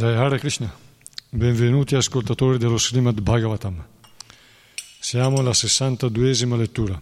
Jai Hare Krishna, benvenuti ascoltatori dello Srimad Bhagavatam. Siamo alla 62esima lettura.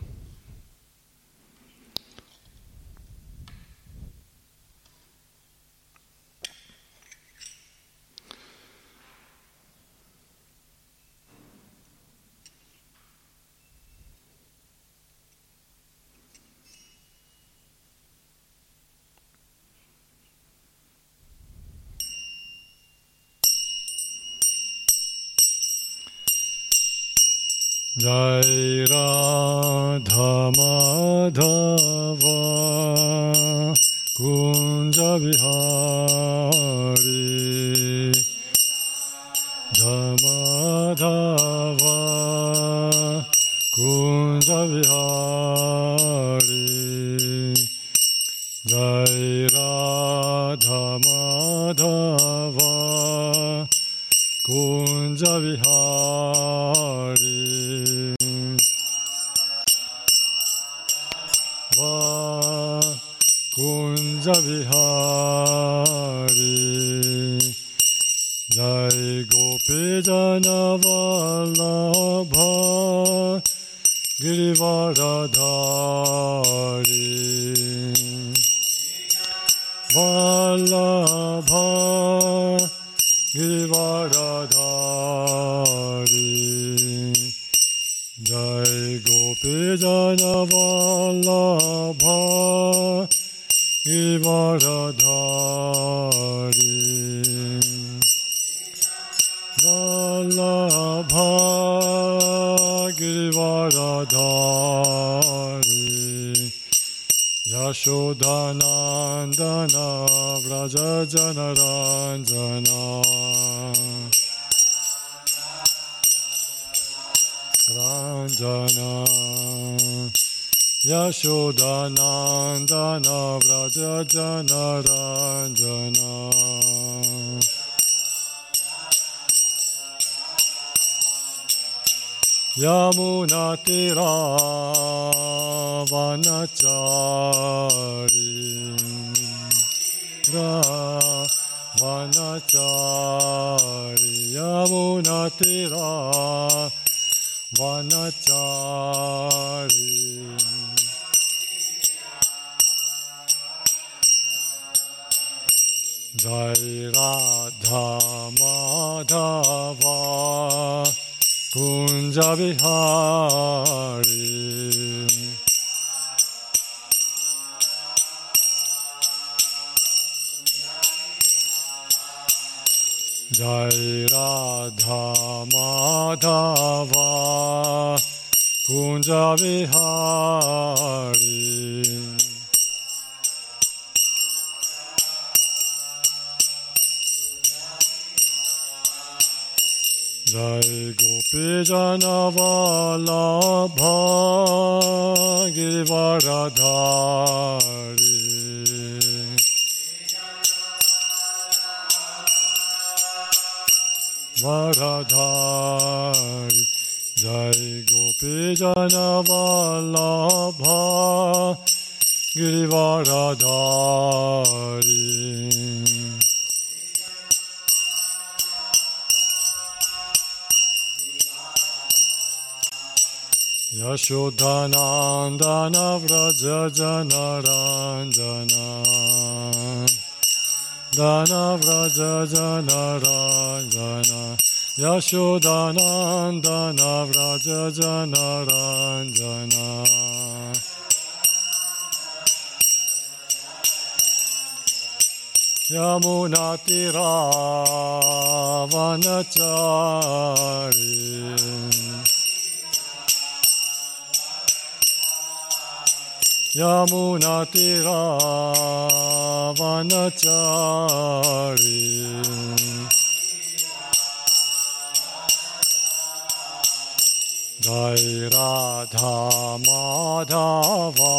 Jai Radha Madhava Kunja Vihari Jai Gopi Jana Varadhari Jai Gopi Jana Vallabha Girivaradhari Yashodanandana Vraja Janaranjana Dana Vraja Janaranjana Yashodanandana Vraja Janaranjana Yamunatira Vanachari Yamunatira Vanachari Jai Radha Madhava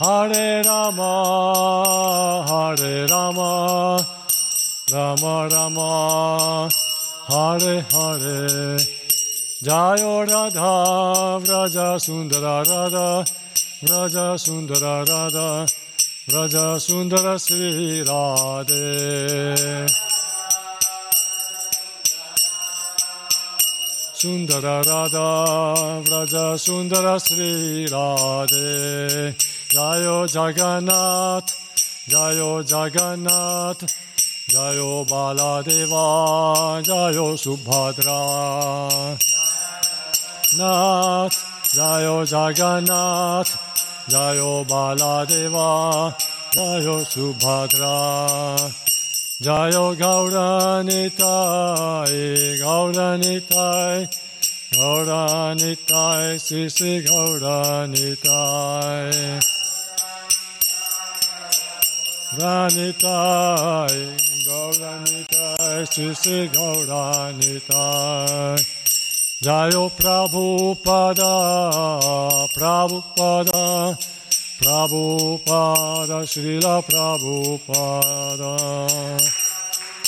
Hare Rama, Hare Rama, Rama Rama, Hare Hare. Jayo Radha, Vraja Sundara Radha, Vraja Sundara Radha, Vraja Sundara Sri Radhe. Sundara Radha, Vraja Sundara Sri Radhe. Jayo Jagannath, Jayo Jagannath, Jayo Baladeva, Jayo Subhadra. Nath, Jayo Jagannath, Jayo Baladeva, Jayo Subhadra. Jayo Gauranitai, Gauranitai, Gauranitai, Sisi Gauranitai. Gauranitai, Gauranitai, Sisi Gauranitai. Jayo Prabhupada, Prabhupada, Prabhupada, Srila Prabhupada.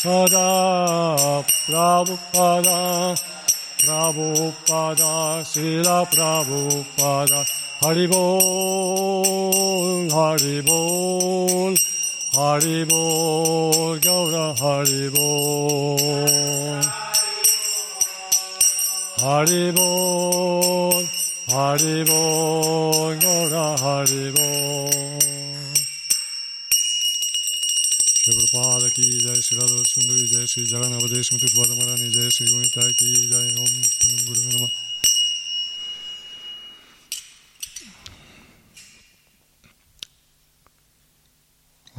Pada, Prabhupada, Prabhupada, Srila Prabhupada. Haribol, Haribol, Haribol, Gaura Haribol. Haribol, Haribol, Gaura Haribol. Shri Prabhupada ki jai, Shri Radha Sundari jai, Shri Jagannath Mutu Svadamarani jai, Shri Gunitai ki jai, Om Guru Namah.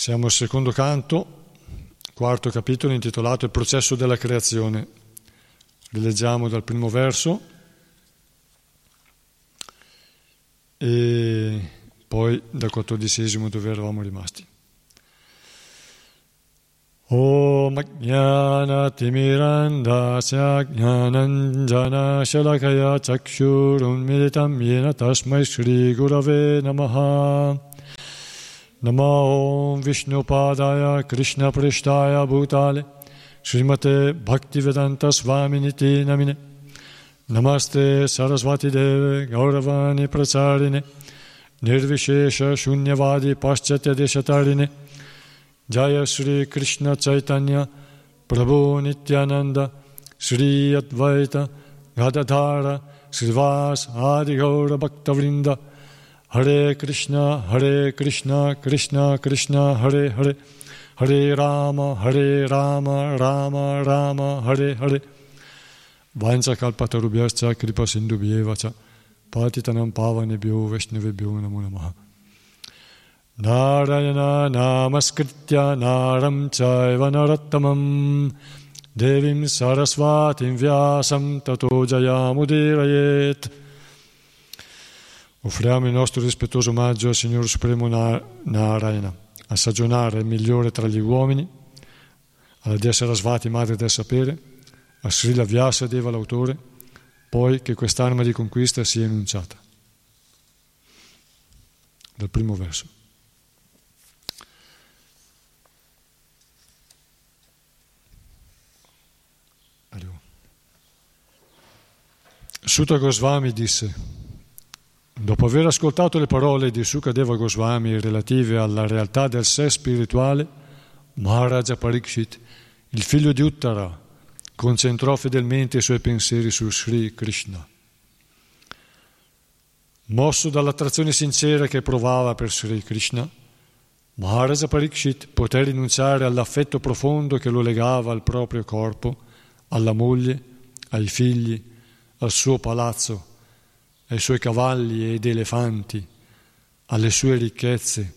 Siamo al secondo canto, quarto capitolo intitolato Il processo della creazione. Rileggiamo dal primo verso e poi dal quattordicesimo dove eravamo rimasti. Om Jnana Timirandasya Jnananjana Shalakaya Chakshurunmilitam Yena Tasmai Namo Vishnupadaya Krishna Prishtaya Bhutale. Srimate Bhaktivedanta Svaminiti Namine Namaste Sarasvati Deve Gauravani Pracharine Nirvishesha Shunyavadi Paschatya Deshatarine. Jaya Sri Krishna Chaitanya Prabhu Nityananda Sri Advaita Gadadhara Srivas Adi Gaura Bhaktavrinda Hare Krishna Hare Krishna Krishna Krishna Hare Hare. Hare Rama Hare Rama Rama Rama Hare Hare. Vancha kalpatarubhyascha kripa sindhubhyevacha patitanam pavanebhyo vaishnavebhyo namo namaha. Narayana namaskritya naram chaiva narattamam. Devim sarasvatim vyasam tato jayamudirayet Offriamo il nostro rispettoso omaggio al Signore Supremo Narayana, a sagionare il migliore tra gli uomini, alla Dea Sarasvati, Madre del Sapere, a Srila Vyasa Deva, l'autore, poi che quest'arma di conquista sia enunciata. Dal primo verso. Sutta Goswami disse, dopo aver ascoltato le parole di Sukadeva Goswami relative alla realtà del sé spirituale, Maharaja Parikshit, il figlio di Uttara, concentrò fedelmente i suoi pensieri su Sri Krishna. Mosso dall'attrazione sincera che provava per Sri Krishna, Maharaja Parikshit poté rinunciare all'affetto profondo che lo legava al proprio corpo, alla moglie, ai figli, al suo palazzo, ai suoi cavalli ed elefanti, alle sue ricchezze,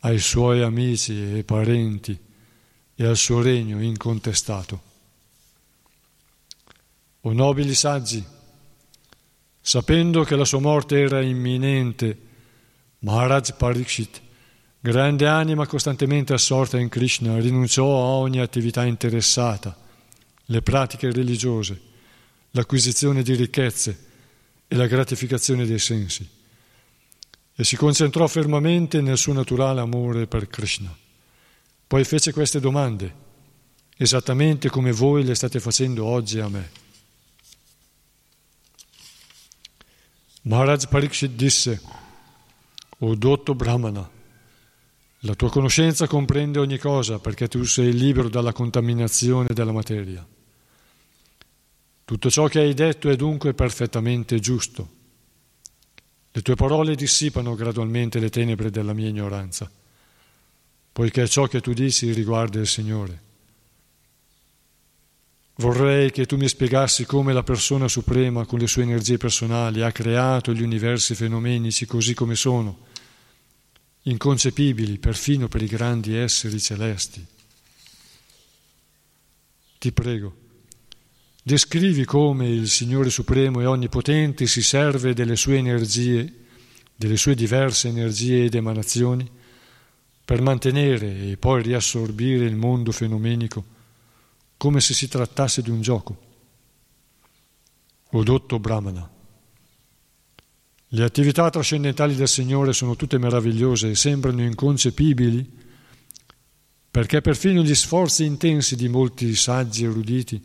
ai suoi amici e parenti e al suo regno incontestato. O nobili saggi, sapendo che la sua morte era imminente, Maharaj Parikshit, grande anima costantemente assorta in Krishna, rinunciò a ogni attività interessata, le pratiche religiose, l'acquisizione di ricchezze e la gratificazione dei sensi e si concentrò fermamente nel suo naturale amore per Krishna. Poi fece queste domande, esattamente come voi le state facendo oggi a me. Maharaj Parikshit disse, O dotto Brahmana, la tua conoscenza comprende ogni cosa perché tu sei libero dalla contaminazione della materia. Tutto ciò che hai detto è dunque perfettamente giusto. Le tue parole dissipano gradualmente le tenebre della mia ignoranza, poiché ciò che tu dici riguarda il Signore. Vorrei che tu mi spiegassi come la persona suprema con le sue energie personali ha creato gli universi fenomenici così come sono, inconcepibili perfino per i grandi esseri celesti. Ti prego descrivi come il Signore Supremo e Onnipotente si serve delle sue energie, delle sue diverse energie ed emanazioni, per mantenere e poi riassorbire il mondo fenomenico come se si trattasse di un gioco. O dotto Brahmana, le attività trascendentali del Signore sono tutte meravigliose e sembrano inconcepibili perché perfino gli sforzi intensi di molti saggi eruditi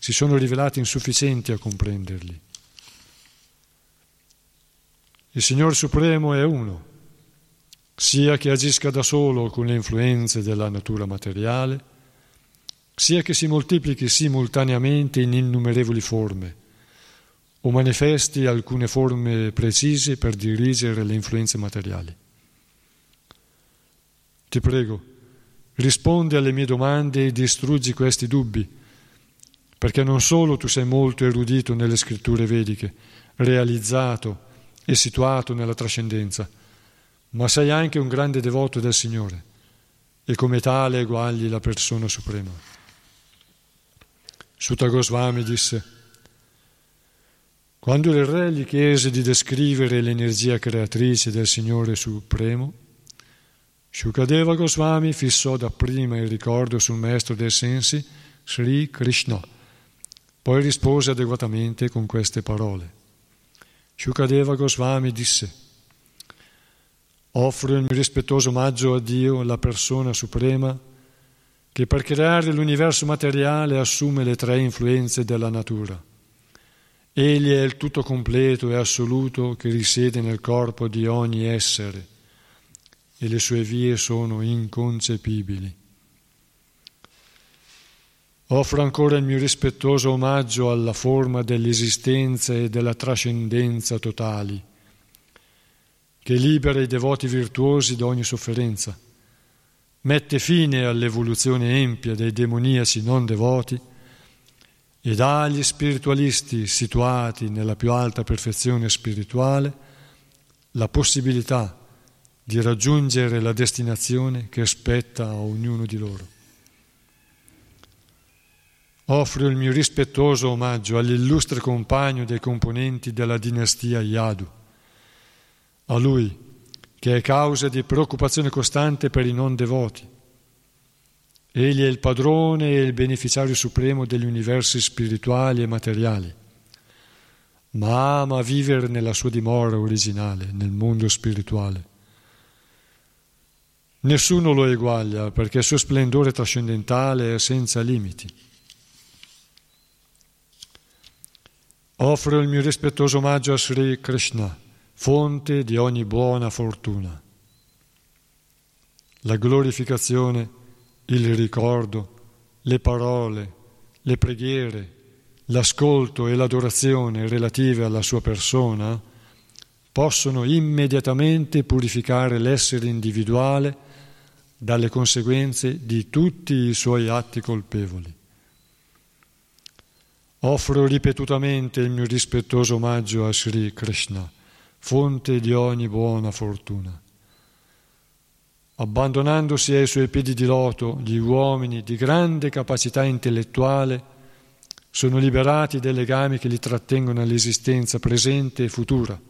si sono rivelati insufficienti a comprenderli. Il Signore Supremo è uno, sia che agisca da solo con le influenze della natura materiale, sia che si moltiplichi simultaneamente in innumerevoli forme o manifesti alcune forme precise per dirigere le influenze materiali. Ti prego, rispondi alle mie domande e distruggi questi dubbi perché non solo tu sei molto erudito nelle scritture vediche, realizzato e situato nella trascendenza, ma sei anche un grande devoto del Signore e come tale eguagli la persona suprema. Sutta Goswami disse, quando il re gli chiese di descrivere l'energia creatrice del Signore Supremo, Shukadeva Goswami fissò dapprima il ricordo sul maestro dei sensi, Sri Krishna, poi rispose adeguatamente con queste parole. Shukadeva Goswami disse, offro il mio rispettoso omaggio a Dio, la persona suprema, che per creare l'universo materiale assume le tre influenze della natura. Egli è il tutto completo e assoluto che risiede nel corpo di ogni essere e le sue vie sono inconcepibili. Offro ancora il mio rispettoso omaggio alla forma dell'esistenza e della trascendenza totali, che libera i devoti virtuosi da ogni sofferenza, mette fine all'evoluzione empia dei demoniaci non devoti e dà agli spiritualisti situati nella più alta perfezione spirituale la possibilità di raggiungere la destinazione che spetta a ognuno di loro. Offro il mio rispettoso omaggio all'illustre compagno dei componenti della dinastia Yadu, a lui che è causa di preoccupazione costante per i non devoti Egli è il padrone e il beneficiario supremo degli universi spirituali e materiali, ma ama vivere nella sua dimora originale, nel mondo spirituale. Nessuno lo eguaglia perché il suo splendore trascendentale è senza limiti. Offro il mio rispettoso omaggio a Sri Krishna, fonte di ogni buona fortuna. La glorificazione il ricordo, le parole, le preghiere, l'ascolto e l'adorazione relative alla sua persona possono immediatamente purificare l'essere individuale dalle conseguenze di tutti i suoi atti colpevoli. Offro ripetutamente il mio rispettoso omaggio a Sri Krishna, fonte di ogni buona fortuna. Abbandonandosi ai suoi piedi di loto, gli uomini di grande capacità intellettuale sono liberati dai legami che li trattengono all'esistenza presente e futura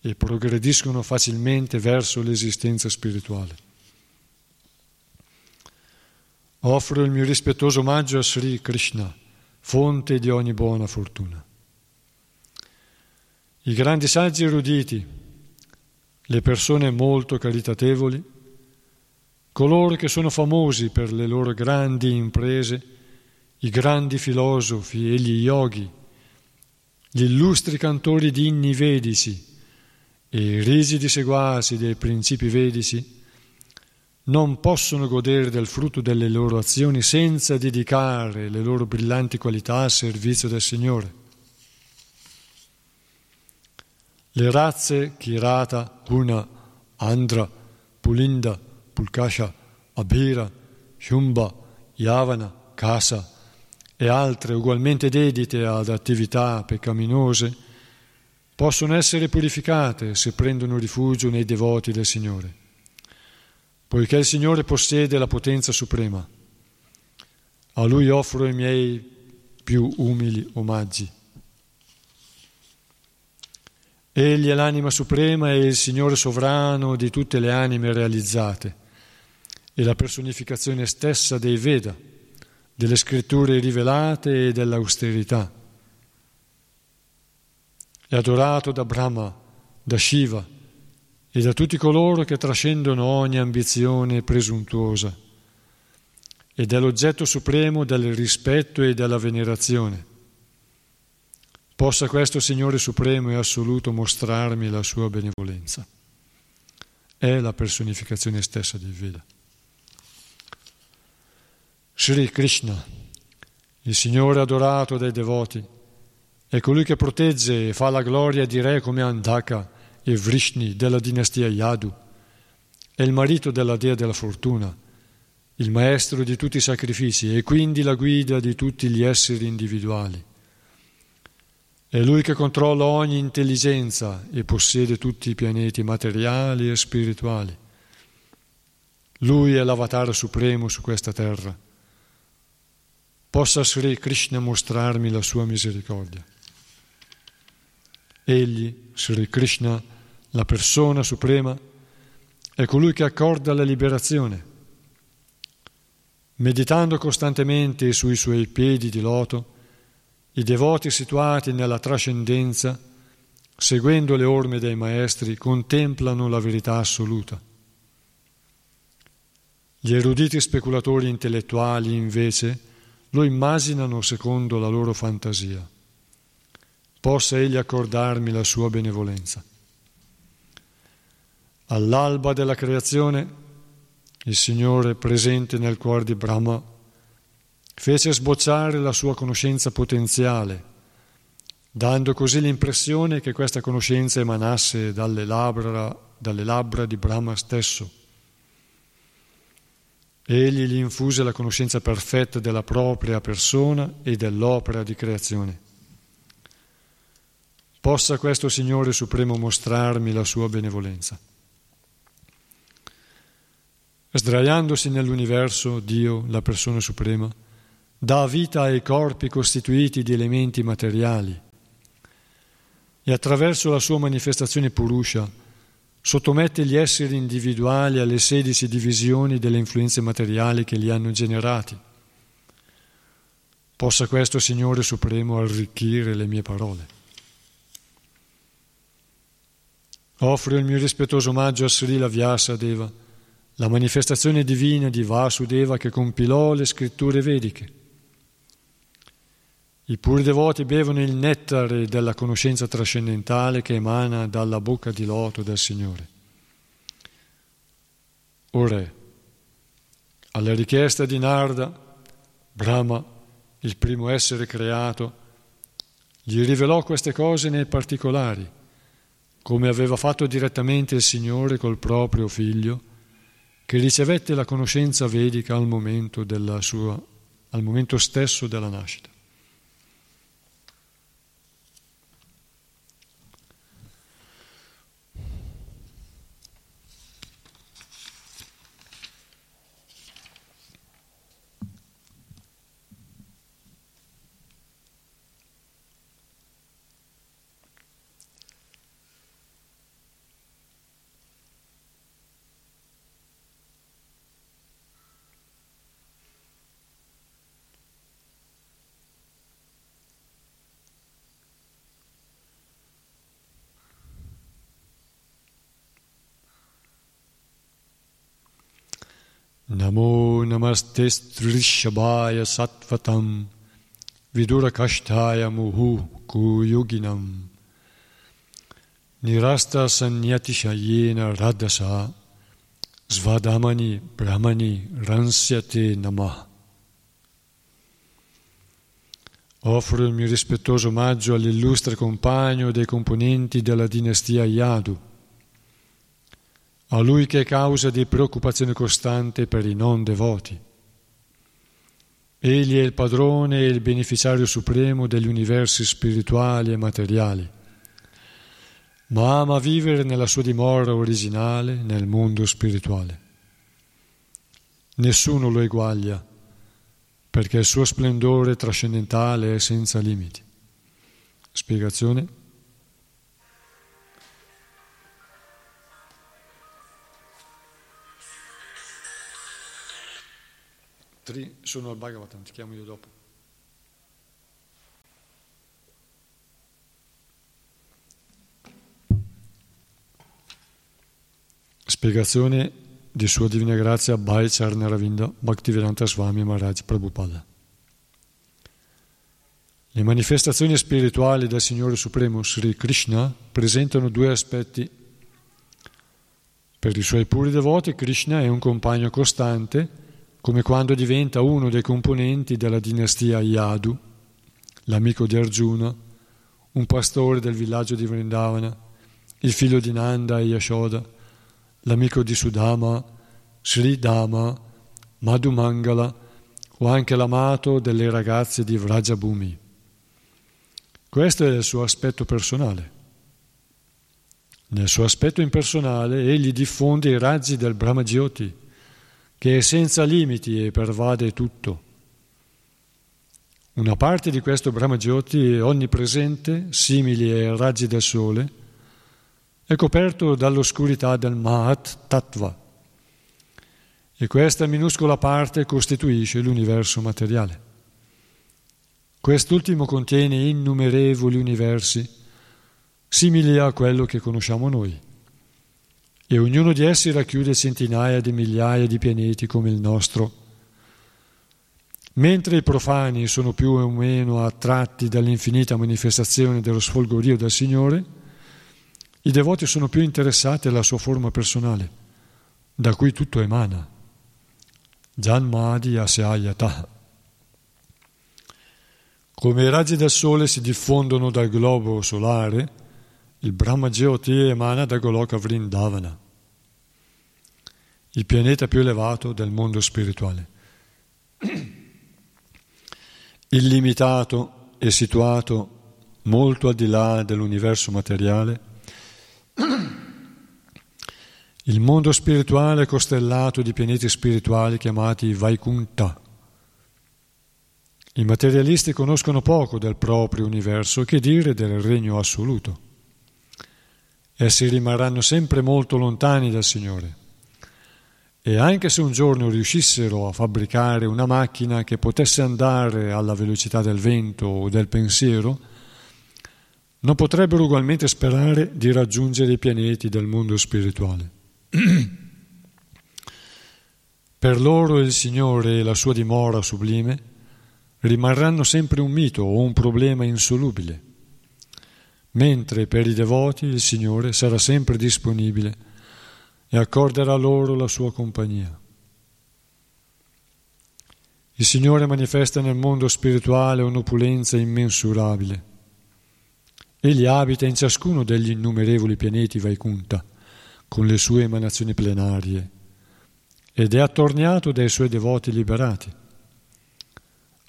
e progrediscono facilmente verso l'esistenza spirituale. Offro il mio rispettoso omaggio a Sri Krishna, fonte di ogni buona fortuna. I grandi saggi eruditi, le persone molto caritatevoli, coloro che sono famosi per le loro grandi imprese, i grandi filosofi e gli yogi, gli illustri cantori di inni vedici e i rigidi seguaci dei principi vedici, non possono godere del frutto delle loro azioni senza dedicare le loro brillanti qualità al servizio del Signore. Le razze Kirata, Puna, Andhra, Pulinda, Pulkasha, Abhira, Shumba, Yavana, Kasa e altre ugualmente dedite ad attività peccaminose possono essere purificate se prendono rifugio nei devoti del Signore, poiché il Signore possiede la potenza suprema. A Lui offro i miei più umili omaggi. Egli è l'anima suprema e il Signore sovrano di tutte le anime realizzate e la personificazione stessa dei Veda, delle scritture rivelate e dell'austerità. È adorato da Brahma, da Shiva e da tutti coloro che trascendono ogni ambizione presuntuosa ed è l'oggetto supremo del rispetto e della venerazione. Possa questo Signore Supremo e Assoluto mostrarmi la sua benevolenza. È la personificazione stessa del Veda. Sri Krishna, il Signore adorato dai devoti, è colui che protegge e fa la gloria di re come Andaka e Vrishni della dinastia Yadu. È il marito della dea della fortuna, il maestro di tutti i sacrifici e quindi la guida di tutti gli esseri individuali. È Lui che controlla ogni intelligenza e possiede tutti i pianeti materiali e spirituali. Lui è l'avatar supremo su questa terra. Possa Sri Krishna mostrarmi la sua misericordia. Egli, Sri Krishna, la persona suprema, è colui che accorda la liberazione. Meditando costantemente sui suoi piedi di loto, i devoti situati nella trascendenza, seguendo le orme dei maestri, contemplano la verità assoluta. Gli eruditi speculatori intellettuali, invece, lo immaginano secondo la loro fantasia. Possa egli accordarmi la sua benevolenza. All'alba della creazione, il Signore, presente nel cuore di Brahma, fece sbocciare la sua conoscenza potenziale, dando così l'impressione che questa conoscenza emanasse dalle labbra, dalle labbra di Brahma stesso. Egli gli infuse la conoscenza perfetta della propria persona e dell'opera di creazione. Possa questo Signore Supremo mostrarmi la sua benevolenza. Sdraiandosi nell'universo, Dio, la persona suprema, dà vita ai corpi costituiti di elementi materiali e attraverso la sua manifestazione purusha sottomette gli esseri individuali alle sedici divisioni delle influenze materiali che li hanno generati. Possa questo Signore Supremo arricchire le mie parole. Offro il mio rispettoso omaggio a Srila Vyasadeva, la manifestazione divina di Vasudeva che compilò le scritture vediche. I puri devoti bevono il nettare della conoscenza trascendentale che emana dalla bocca di loto del Signore. O Re, alla richiesta di Narda, Brahma, il primo essere creato, gli rivelò queste cose nei particolari, come aveva fatto direttamente il Signore col proprio figlio, che ricevette la conoscenza vedica al momento, sua, al momento stesso della nascita. Namo namaste strishabhaya sattvatam vidurakashtaya muhu kuyoginam nirasta sanyatishayena radasa svadamani brahmani ransyate namah Offro il mio rispettoso omaggio all'illustre compagno dei componenti della dinastia Yadu a lui che è causa di preoccupazione costante per i non devoti. Egli è il padrone e il beneficiario supremo degli universi spirituali e materiali, ma ama vivere nella sua dimora originale nel mondo spirituale. Nessuno lo eguaglia, perché il suo splendore trascendentale è senza limiti. Spiegazione? Tri sono al Bhagavatam, ti chiamo io dopo. Spiegazione di Sua Divina Grazia Bhai Charnaravinda Bhaktivedanta Swami Maharaj Prabhupada. Le manifestazioni spirituali del Signore Supremo Sri Krishna presentano due aspetti. Per i suoi puri devoti Krishna è un compagno costante come quando diventa uno dei componenti della dinastia Yadu, l'amico di Arjuna, un pastore del villaggio di Vrindavana, il figlio di Nanda e Yashoda, l'amico di Sudama, Sri Dama, Madhumangala o anche l'amato delle ragazze di Vrajabhumi. Questo è il suo aspetto personale. Nel suo aspetto impersonale egli diffonde i raggi del Brahmajyoti, che è senza limiti e pervade tutto. Una parte di questo Brahmajyoti onnipresente, simile ai raggi del sole, è coperto dall'oscurità del Mahat Tattva e questa minuscola parte costituisce l'universo materiale. Quest'ultimo contiene innumerevoli universi, simili a quello che conosciamo noi. E ognuno di essi racchiude centinaia di migliaia di pianeti come il nostro. Mentre i profani sono più o meno attratti dall'infinita manifestazione dello sfolgorio del Signore, i devoti sono più interessati alla sua forma personale, da cui tutto emana. Janmadi Asyayata. Come i raggi del sole si diffondono dal globo solare, il Brahma Jyoti emana da Goloka Vrindavana, il pianeta più elevato del mondo spirituale. Illimitato e situato molto al di là dell'universo materiale, il mondo spirituale è costellato di pianeti spirituali chiamati Vaikunta, i materialisti conoscono poco del proprio universo, che dire del regno assoluto. Essi rimarranno sempre molto lontani dal Signore. E anche se un giorno riuscissero a fabbricare una macchina che potesse andare alla velocità del vento o del pensiero, non potrebbero ugualmente sperare di raggiungere i pianeti del mondo spirituale. per loro il Signore e la sua dimora sublime rimarranno sempre un mito o un problema insolubile, mentre per i devoti il Signore sarà sempre disponibile e accorderà loro la sua compagnia. Il Signore manifesta nel mondo spirituale un'opulenza immensurabile. Egli abita in ciascuno degli innumerevoli pianeti Vaikunta, con le sue emanazioni plenarie, ed è attorniato dai suoi devoti liberati.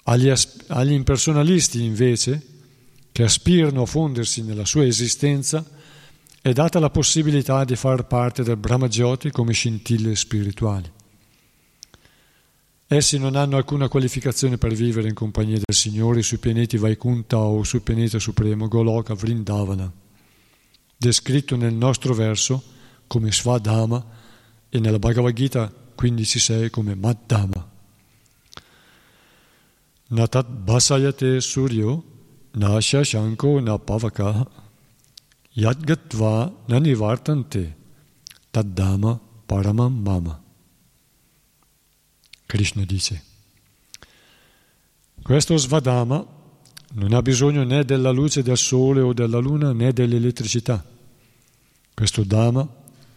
Agli, as- agli impersonalisti, invece, che aspirano a fondersi nella sua esistenza, è data la possibilità di far parte del Brahma Jyoti come scintille spirituali. Essi non hanno alcuna qualificazione per vivere in compagnia del Signore sui pianeti Vaikunta o sul pianeta supremo Goloka Vrindavana, descritto nel nostro verso come Svadhama e nella Bhagavad Gita 15.6 come Madhama. Natat Basayate Suryo न शशङ्को न पवकः यद्गत्वा न निवर्तन्ते taddama paramam mama. Krishna dice, questo svadama non ha bisogno né della luce del sole o della luna né dell'elettricità. Questo Dhamma,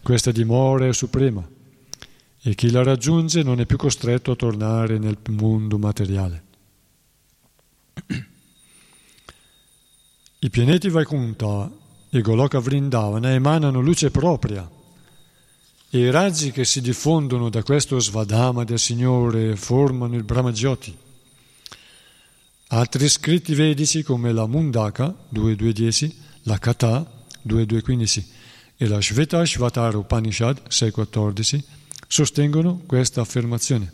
questa dimora è suprema e chi la raggiunge non è più costretto a tornare nel mondo materiale. I pianeti Vaikuntha e Goloka Vrindavana emanano luce propria e i raggi che si diffondono da questo svadama del Signore formano il Brahmajyoti. Altri scritti vedici come la Mundaka 2.2.10, la Kata 2.2.15 e la Shveta Shvatara Upanishad 6.14 sostengono questa affermazione.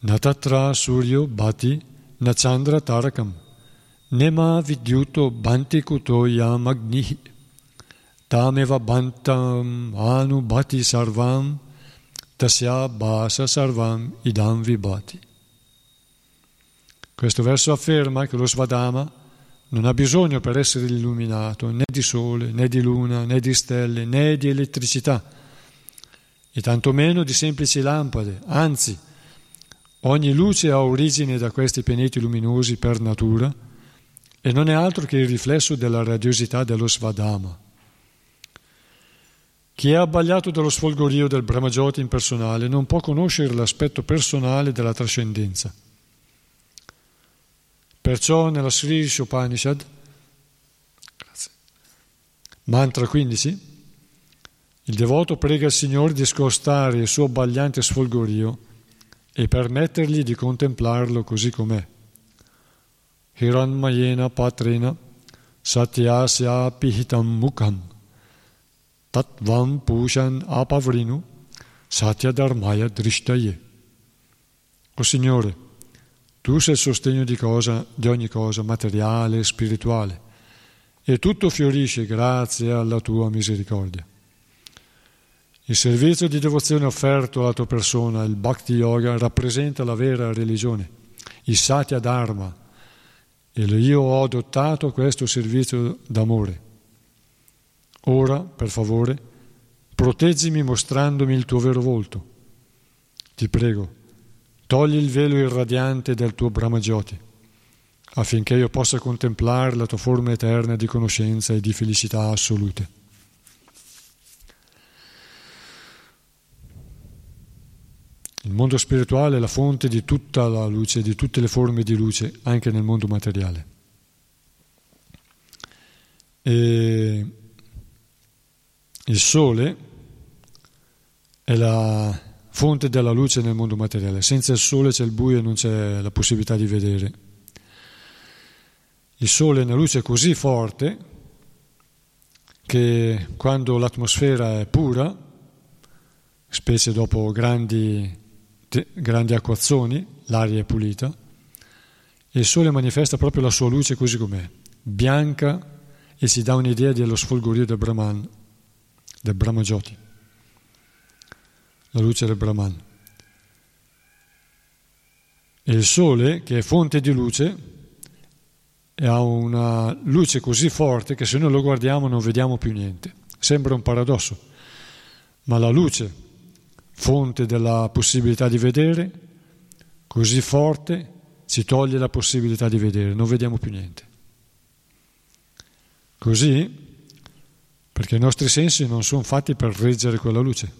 Natatra Suryo Bhati Nachandra Tarakam Nema Vidyuto Bhanti Kuto Yamagnihi Tameva Bhantam Anu Bhati Sarvam Tasya Basa Sarvam Idam Vibhati. Questo verso afferma che lo Svadama non ha bisogno per essere illuminato né di sole, né di luna, né di stelle, né di elettricità, e tantomeno di semplici lampade, anzi, Ogni luce ha origine da questi pianeti luminosi per natura e non è altro che il riflesso della radiosità dello Svadama. Chi è abbagliato dallo sfolgorio del Brahmajoti impersonale non può conoscere l'aspetto personale della trascendenza. Perciò nella Sri Upanishad, mantra 15, il devoto prega il Signore di scostare il suo abbagliante sfolgorio e permettergli di contemplarlo così com'è. Patrena satyasya pihitam mukham tatvam pushan apavrinu satyadharmaya drishtaye. O Signore, tu sei il sostegno di, cosa, di ogni cosa materiale e spirituale e tutto fiorisce grazie alla tua misericordia. Il servizio di devozione offerto alla tua persona, il Bhakti Yoga, rappresenta la vera religione, il Satya Dharma. E io ho adottato questo servizio d'amore. Ora, per favore, proteggimi mostrandomi il tuo vero volto. Ti prego, togli il velo irradiante del tuo Brahmajoti, affinché io possa contemplare la tua forma eterna di conoscenza e di felicità assolute. Il mondo spirituale è la fonte di tutta la luce, di tutte le forme di luce, anche nel mondo materiale. E il sole è la fonte della luce nel mondo materiale. Senza il sole c'è il buio e non c'è la possibilità di vedere. Il sole è una luce così forte che quando l'atmosfera è pura, specie dopo grandi grandi acquazzoni, l'aria è pulita, e il sole manifesta proprio la sua luce così com'è, bianca e si dà un'idea dello sfolgorio del Brahman, del Brahmajoti, la luce del Brahman. E il sole, che è fonte di luce, ha una luce così forte che se noi lo guardiamo non vediamo più niente. Sembra un paradosso, ma la luce fonte della possibilità di vedere, così forte ci toglie la possibilità di vedere, non vediamo più niente. Così, perché i nostri sensi non sono fatti per reggere quella luce.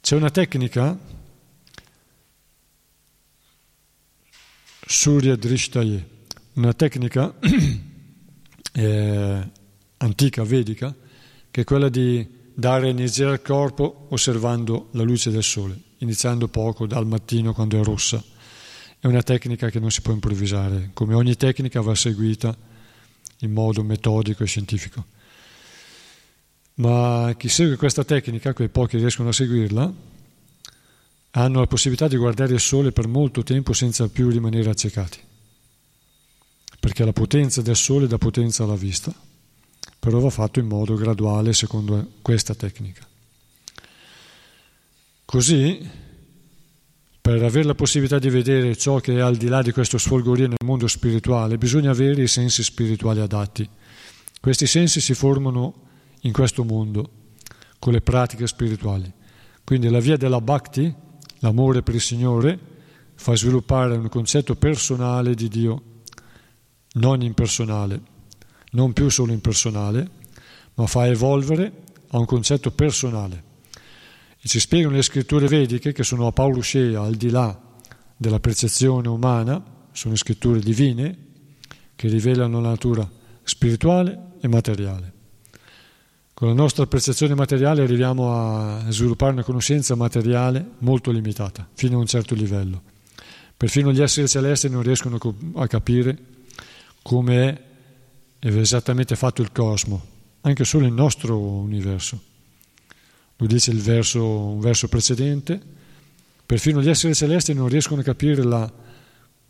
C'è una tecnica, Surya Drishtaye, una tecnica eh, antica, vedica, che è quella di dare energia al corpo osservando la luce del sole, iniziando poco dal mattino quando è rossa. È una tecnica che non si può improvvisare, come ogni tecnica va seguita in modo metodico e scientifico. Ma chi segue questa tecnica, quei pochi riescono a seguirla, hanno la possibilità di guardare il sole per molto tempo senza più rimanere accecati, perché la potenza del sole dà potenza alla vista però va fatto in modo graduale secondo questa tecnica. Così, per avere la possibilità di vedere ciò che è al di là di questo sfolgorio nel mondo spirituale, bisogna avere i sensi spirituali adatti. Questi sensi si formano in questo mondo, con le pratiche spirituali. Quindi la via della bhakti, l'amore per il Signore, fa sviluppare un concetto personale di Dio, non impersonale non più solo impersonale, ma fa evolvere a un concetto personale. E ci spiegano le scritture vediche che sono a Paulushea, al di là della percezione umana, sono scritture divine che rivelano la natura spirituale e materiale. Con la nostra percezione materiale arriviamo a sviluppare una conoscenza materiale molto limitata, fino a un certo livello. Perfino gli esseri celesti non riescono a capire come è è esattamente fatto il cosmo, anche solo il nostro universo. Lo dice il verso, un verso precedente, perfino gli esseri celesti non riescono a capire la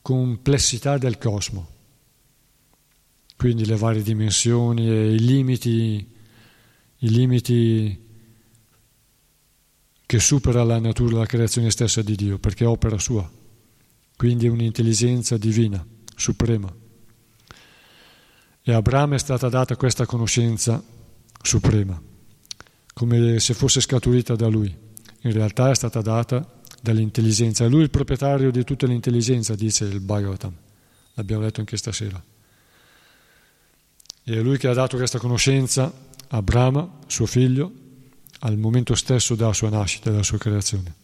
complessità del cosmo, quindi le varie dimensioni e i limiti, i limiti che supera la natura, la creazione stessa di Dio, perché è opera sua, quindi è un'intelligenza divina, suprema. E a Abramo è stata data questa conoscenza suprema, come se fosse scaturita da lui. In realtà è stata data dall'intelligenza. È lui il proprietario di tutta l'intelligenza, dice il Bhagavatam. L'abbiamo letto anche stasera. E è lui che ha dato questa conoscenza a Brahma, suo figlio, al momento stesso della sua nascita, della sua creazione.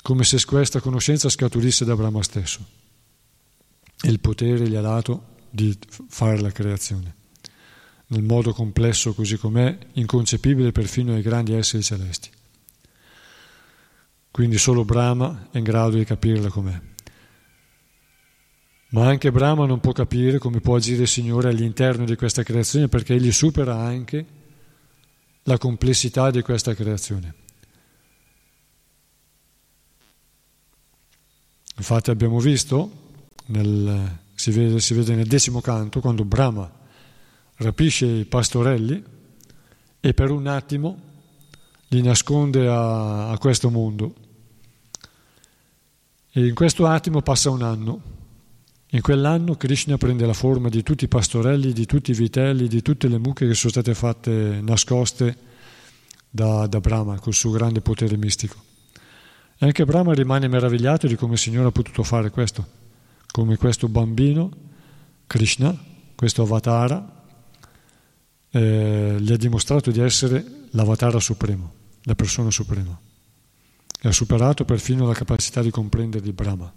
Come se questa conoscenza scaturisse da Brahma stesso. E il potere gli ha dato di fare la creazione, nel modo complesso così com'è, inconcepibile perfino ai grandi esseri celesti. Quindi solo Brahma è in grado di capirla com'è. Ma anche Brahma non può capire come può agire il Signore all'interno di questa creazione perché egli supera anche la complessità di questa creazione. Infatti abbiamo visto nel si vede, si vede nel decimo canto, quando Brahma rapisce i pastorelli e per un attimo li nasconde a, a questo mondo. E in questo attimo passa un anno In quell'anno Krishna prende la forma di tutti i pastorelli, di tutti i vitelli, di tutte le mucche che sono state fatte nascoste da, da Brahma col suo grande potere mistico. E anche Brahma rimane meravigliato di come il Signore ha potuto fare questo, come questo bambino, Krishna, questo avatara, eh, gli ha dimostrato di essere l'avatara supremo, la persona suprema. E ha superato perfino la capacità di comprendere di Brahma.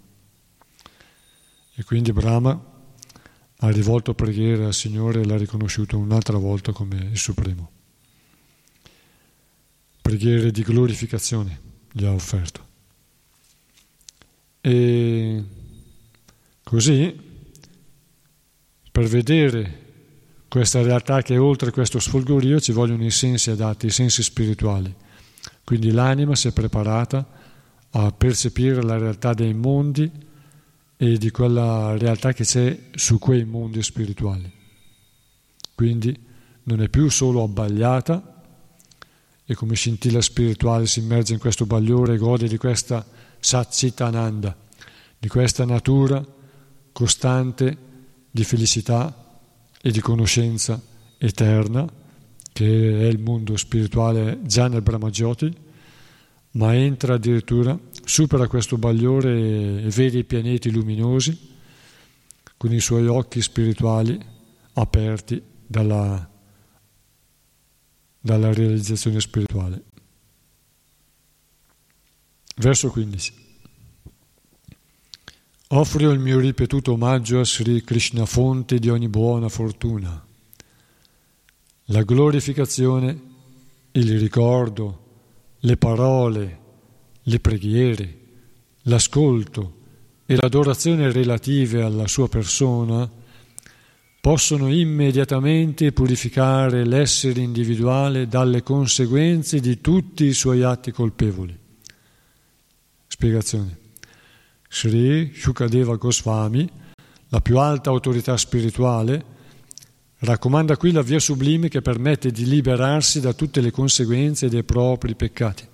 E quindi Brahma ha rivolto preghiera al Signore e l'ha riconosciuto un'altra volta come il Supremo. Preghiere di glorificazione gli ha offerto. E così, per vedere questa realtà che è oltre questo sfolgorio ci vogliono i sensi adatti, i sensi spirituali. Quindi l'anima si è preparata a percepire la realtà dei mondi e di quella realtà che c'è su quei mondi spirituali. Quindi non è più solo abbagliata e come scintilla spirituale si immerge in questo bagliore e gode di questa Satchitananda, di questa natura costante di felicità e di conoscenza eterna, che è il mondo spirituale già nel Brahmajoti, ma entra addirittura, supera questo bagliore e vede i pianeti luminosi con i suoi occhi spirituali aperti dalla, dalla realizzazione spirituale. Verso 15. Offro il mio ripetuto omaggio a Sri Krishna, fonte di ogni buona fortuna. La glorificazione, il ricordo, le parole, le preghiere, l'ascolto e l'adorazione relative alla sua persona possono immediatamente purificare l'essere individuale dalle conseguenze di tutti i suoi atti colpevoli. Spiegazione. Sri Shukadeva Goswami, la più alta autorità spirituale, Raccomanda qui la via sublime che permette di liberarsi da tutte le conseguenze dei propri peccati.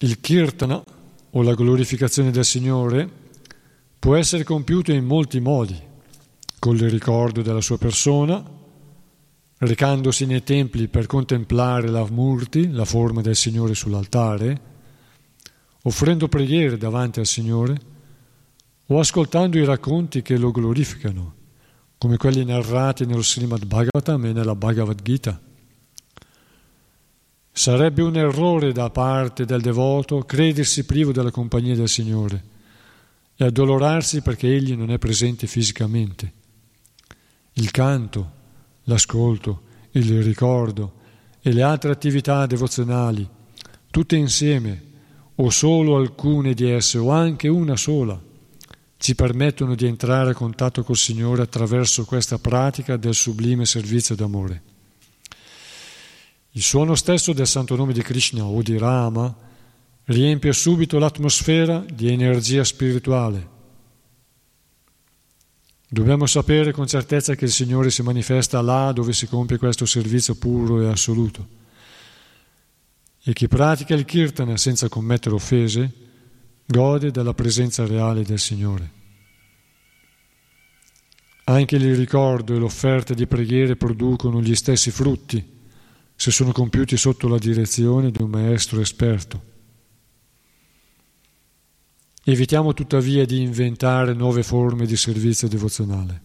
Il kirtana, o la glorificazione del Signore, può essere compiuto in molti modi, con il ricordo della sua persona, recandosi nei templi per contemplare la murti, la forma del Signore sull'altare, offrendo preghiere davanti al Signore, o ascoltando i racconti che lo glorificano come quelli narrati nello Srimad Bhagavatam e nella Bhagavad Gita. Sarebbe un errore da parte del devoto credersi privo della compagnia del Signore e addolorarsi perché Egli non è presente fisicamente. Il canto, l'ascolto, il ricordo e le altre attività devozionali, tutte insieme, o solo alcune di esse, o anche una sola, ci permettono di entrare a contatto col Signore attraverso questa pratica del sublime servizio d'amore. Il suono stesso del santo nome di Krishna o di Rama riempie subito l'atmosfera di energia spirituale. Dobbiamo sapere con certezza che il Signore si manifesta là dove si compie questo servizio puro e assoluto. E chi pratica il kirtana senza commettere offese, gode della presenza reale del Signore. Anche il ricordo e l'offerta di preghiere producono gli stessi frutti se sono compiuti sotto la direzione di un maestro esperto. Evitiamo tuttavia di inventare nuove forme di servizio devozionale.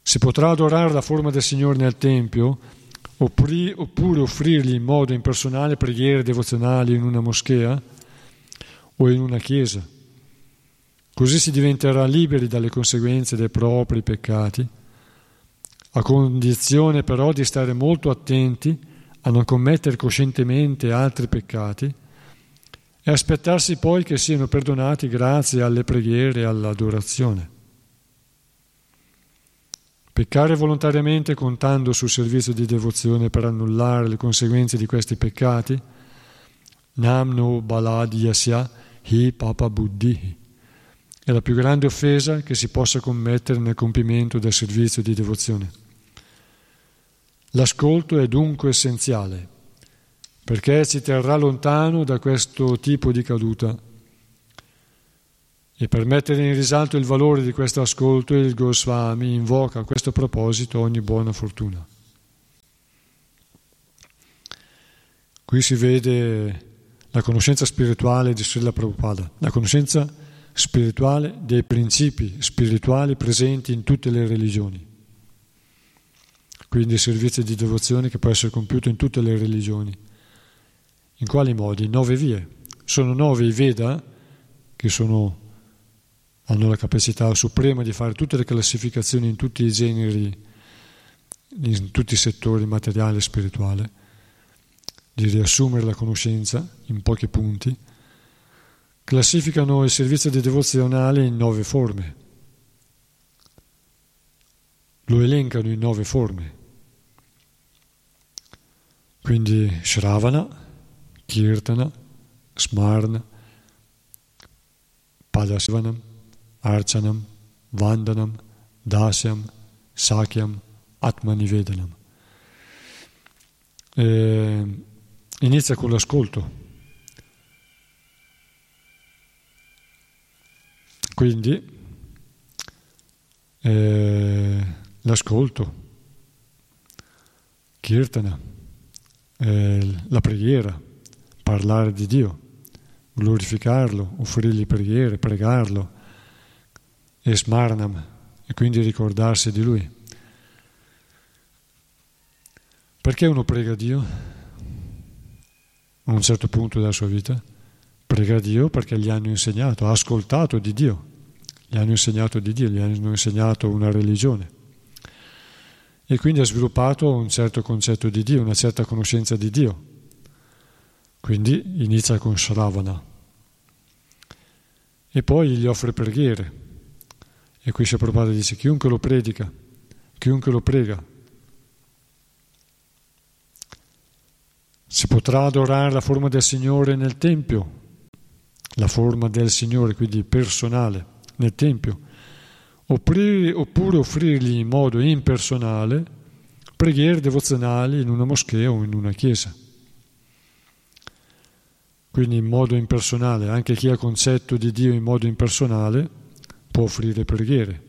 Si potrà adorare la forma del Signore nel Tempio oppure offrirgli in modo impersonale preghiere devozionali in una moschea o in una chiesa. Così si diventerà liberi dalle conseguenze dei propri peccati, a condizione però di stare molto attenti a non commettere coscientemente altri peccati e aspettarsi poi che siano perdonati grazie alle preghiere e all'adorazione. Peccare volontariamente contando sul servizio di devozione per annullare le conseguenze di questi peccati, namno baladhyasya hi papa buddhi. È la più grande offesa che si possa commettere nel compimento del servizio di devozione. L'ascolto è dunque essenziale, perché ci terrà lontano da questo tipo di caduta E per mettere in risalto il valore di questo ascolto, il Goswami invoca a questo proposito ogni buona fortuna. Qui si vede la conoscenza spirituale di Srila Prabhupada, la conoscenza spirituale dei principi spirituali presenti in tutte le religioni. Quindi il servizio di devozione che può essere compiuto in tutte le religioni. In quali modi? Nove vie. Sono nove i Veda che sono, hanno la capacità suprema di fare tutte le classificazioni in tutti i generi, in tutti i settori materiale e spirituale di riassumere la conoscenza in pochi punti, classificano il servizio di devozionale in nove forme. Lo elencano in nove forme. Quindi Shravana, Kirtana, Smarna, Padasivanam, Archanam, Vandanam, Dasyam, Sakyam, Atmanivedanam. Eh, Inizia con l'ascolto. Quindi eh, l'ascolto, kirtana, eh, la preghiera, parlare di Dio, glorificarlo, offrirgli preghiere, pregarlo, e smarnam, e quindi ricordarsi di Lui. Perché uno prega Dio? a un certo punto della sua vita, prega Dio perché gli hanno insegnato, ha ascoltato di Dio, gli hanno insegnato di Dio, gli hanno insegnato una religione. E quindi ha sviluppato un certo concetto di Dio, una certa conoscenza di Dio. Quindi inizia con Shravana. E poi gli offre preghiere. E qui Prabhupada dice, chiunque lo predica, chiunque lo prega, Si potrà adorare la forma del Signore nel Tempio, la forma del Signore, quindi personale, nel Tempio, oppure, oppure offrirgli in modo impersonale preghiere devozionali in una moschea o in una chiesa. Quindi in modo impersonale, anche chi ha concetto di Dio in modo impersonale può offrire preghiere.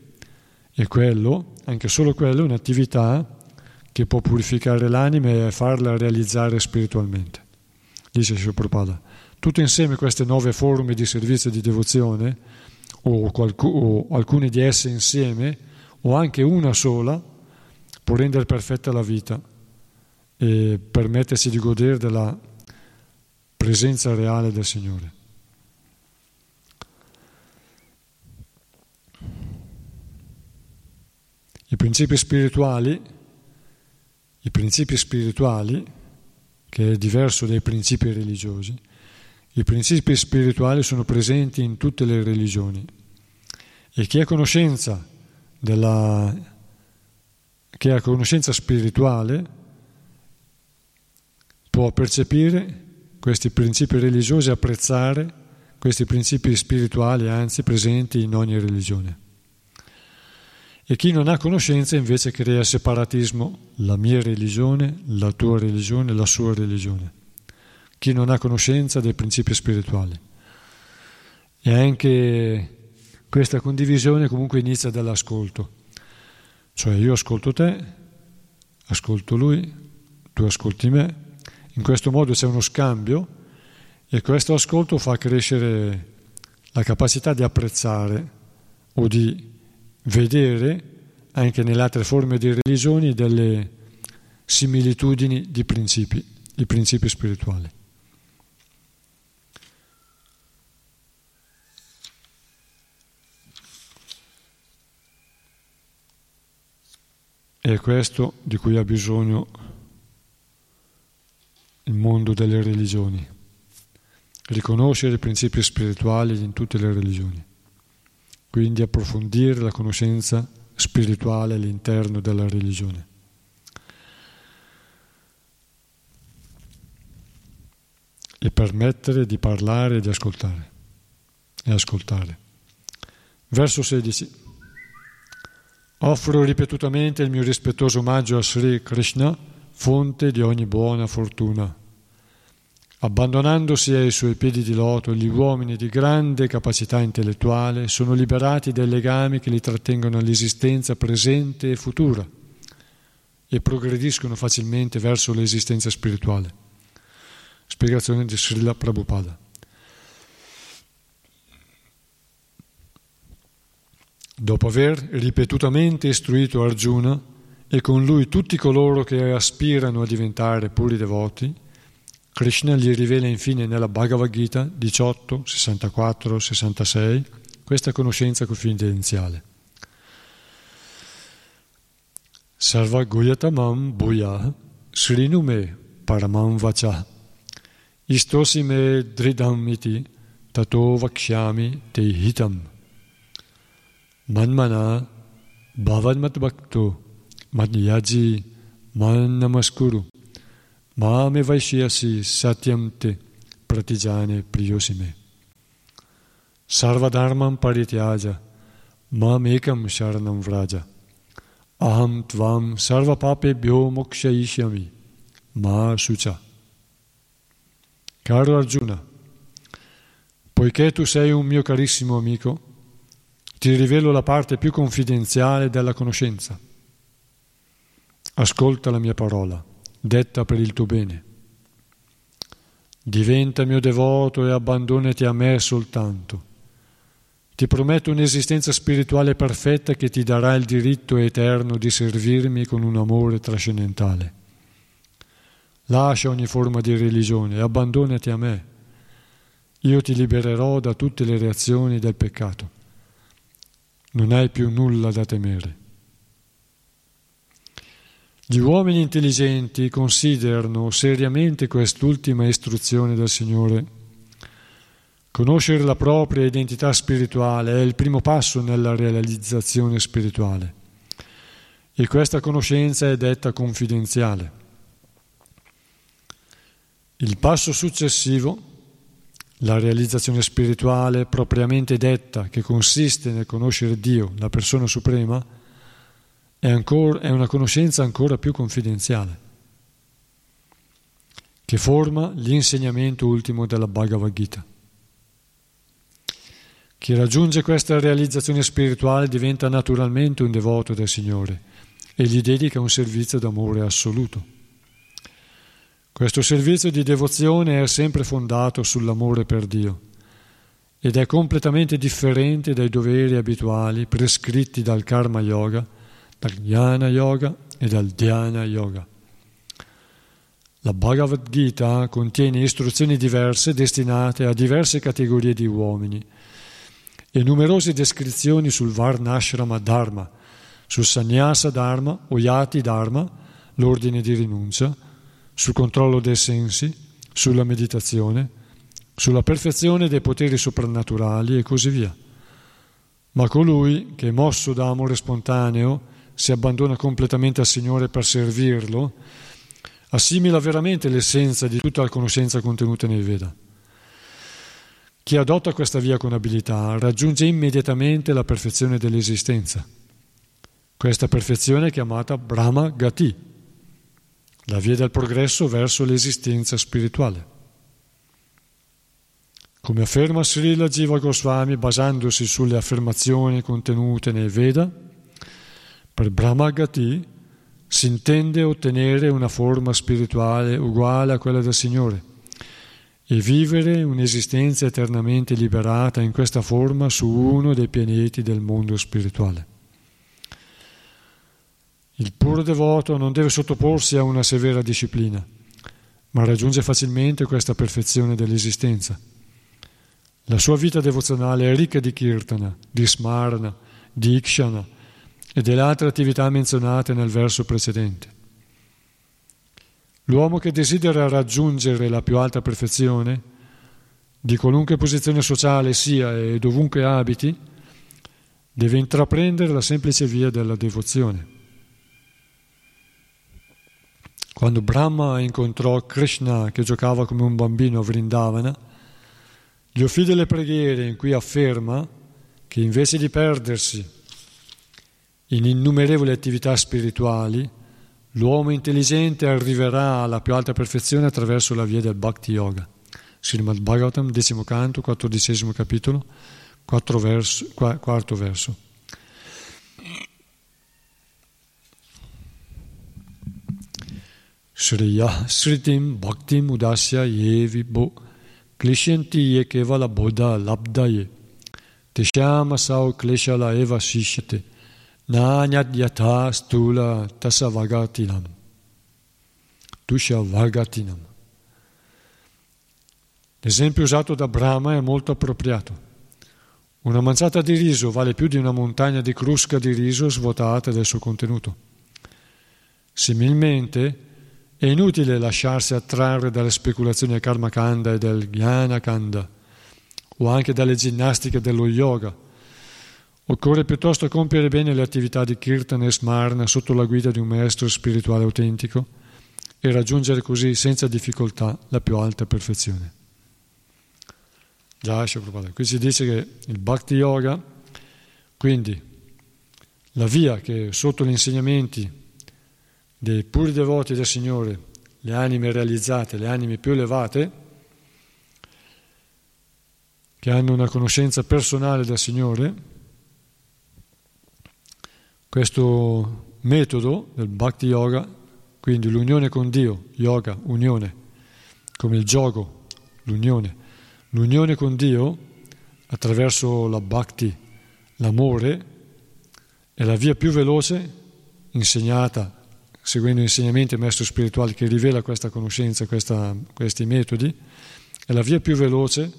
E quello, anche solo quello, è un'attività che può purificare l'anima e farla realizzare spiritualmente. Dice Sri Prabhupada. Tutte insieme queste nove forme di servizio e di devozione, o, qualcu- o alcune di esse insieme, o anche una sola, può rendere perfetta la vita e permettersi di godere della presenza reale del Signore. I principi spirituali i principi spirituali, che è diverso dai principi religiosi, i principi spirituali sono presenti in tutte le religioni e chi ha conoscenza, della, chi ha conoscenza spirituale può percepire questi principi religiosi, apprezzare questi principi spirituali, anzi presenti in ogni religione. E chi non ha conoscenza invece crea separatismo, la mia religione, la tua religione, la sua religione. Chi non ha conoscenza dei principi spirituali. E anche questa condivisione comunque inizia dall'ascolto. Cioè io ascolto te, ascolto lui, tu ascolti me. In questo modo c'è uno scambio e questo ascolto fa crescere la capacità di apprezzare o di vedere anche nelle altre forme di religioni delle similitudini di principi, di principi spirituali. È questo di cui ha bisogno il mondo delle religioni, riconoscere i principi spirituali in tutte le religioni quindi approfondire la conoscenza spirituale all'interno della religione. E permettere di parlare e di ascoltare. E ascoltare. Verso 16. Offro ripetutamente il mio rispettoso omaggio a Sri Krishna, fonte di ogni buona fortuna. Abbandonandosi ai suoi piedi di loto, gli uomini di grande capacità intellettuale sono liberati dai legami che li trattengono all'esistenza presente e futura e progrediscono facilmente verso l'esistenza spirituale. Spiegazione di Srila Prabhupada. Dopo aver ripetutamente istruito Arjuna e con lui tutti coloro che aspirano a diventare puri devoti, Krishna gli rivela infine nella Bhagavad Gita 18, 64, 66 questa conoscenza confidenziale. Sarva Guyatamam Bhuya Srinume Paramam Vacha. Istosi me dridam iti tato vakshyami te hitam. Manmana Bhavad mat bhakto Madhyaji Man namaskuru Mame Vaishyasi Satyam Te Pratijane Priyosime. Sarvadharmam Parityaja Mam Ekam Sharanam Vraja. Aham Tvam Sarvapape Bhyo Mokshayishyami Ma Sucha. Caro Arjuna, poiché tu sei un mio carissimo amico, ti rivelo la parte più confidenziale della conoscenza. Ascolta la mia parola detta per il tuo bene. Diventa mio devoto e abbandonati a me soltanto. Ti prometto un'esistenza spirituale perfetta che ti darà il diritto eterno di servirmi con un amore trascendentale. Lascia ogni forma di religione e abbandonati a me. Io ti libererò da tutte le reazioni del peccato. Non hai più nulla da temere. Gli uomini intelligenti considerano seriamente quest'ultima istruzione del Signore. Conoscere la propria identità spirituale è il primo passo nella realizzazione spirituale e questa conoscenza è detta confidenziale. Il passo successivo, la realizzazione spirituale propriamente detta, che consiste nel conoscere Dio, la persona suprema, è, ancora, è una conoscenza ancora più confidenziale, che forma l'insegnamento ultimo della Bhagavad Gita. Chi raggiunge questa realizzazione spirituale diventa naturalmente un devoto del Signore e gli dedica un servizio d'amore assoluto. Questo servizio di devozione è sempre fondato sull'amore per Dio ed è completamente differente dai doveri abituali prescritti dal Karma Yoga dal Jnana Yoga e dal Dhyana Yoga. La Bhagavad Gita contiene istruzioni diverse destinate a diverse categorie di uomini e numerose descrizioni sul Varnashrama Dharma, sul Sannyasa Dharma o Yati Dharma, l'ordine di rinuncia, sul controllo dei sensi, sulla meditazione, sulla perfezione dei poteri soprannaturali e così via. Ma colui che, mosso da amore spontaneo, si abbandona completamente al Signore per servirlo, assimila veramente l'essenza di tutta la conoscenza contenuta nei Veda. Chi adotta questa via con abilità raggiunge immediatamente la perfezione dell'esistenza. Questa perfezione è chiamata Brahma Gati, la via del progresso verso l'esistenza spirituale. Come afferma Srila Jiva Goswami basandosi sulle affermazioni contenute nei Veda, per Brahmagati si intende ottenere una forma spirituale uguale a quella del Signore e vivere un'esistenza eternamente liberata in questa forma su uno dei pianeti del mondo spirituale. Il puro devoto non deve sottoporsi a una severa disciplina, ma raggiunge facilmente questa perfezione dell'esistenza. La sua vita devozionale è ricca di kirtana, di smarana, di ikshana, e delle altre attività menzionate nel verso precedente. L'uomo che desidera raggiungere la più alta perfezione, di qualunque posizione sociale sia e dovunque abiti, deve intraprendere la semplice via della devozione. Quando Brahma incontrò Krishna che giocava come un bambino a Vrindavana, gli offrì delle preghiere in cui afferma che invece di perdersi in innumerevoli attività spirituali, L'uomo intelligente arriverà alla più alta perfezione attraverso la via del Bhakti Yoga. Srimad Bhagavatam, decimo canto, quattordicesimo capitolo, verso, quarto verso. Shriya Sritim Bhaktim Udasya Yevi Bo Klishyanti Ye Kevala Bodha Labda Ye Teshama Sao Kleshala Eva Shishyate Nanyat Yatha Stula Tasa Vagatinam Tusha Vagatinam L'esempio usato da Brahma è molto appropriato. Una manciata di riso vale più di una montagna di crusca di riso svuotata del suo contenuto. Similmente, è inutile lasciarsi attrarre dalle speculazioni del Karma Kanda e del Jnana Kanda, o anche dalle ginnastiche dello yoga. Occorre piuttosto compiere bene le attività di Kirtan e Smarna sotto la guida di un maestro spirituale autentico e raggiungere così senza difficoltà la più alta perfezione. Già, Qui si dice che il Bhakti Yoga, quindi la via che sotto gli insegnamenti dei puri devoti del Signore, le anime realizzate, le anime più elevate, che hanno una conoscenza personale del Signore, questo metodo del Bhakti Yoga, quindi l'unione con Dio, yoga, unione, come il gioco, l'unione, l'unione con Dio attraverso la Bhakti, l'amore, è la via più veloce insegnata seguendo insegnamenti del maestro spirituale che rivela questa conoscenza, questa, questi metodi, è la via più veloce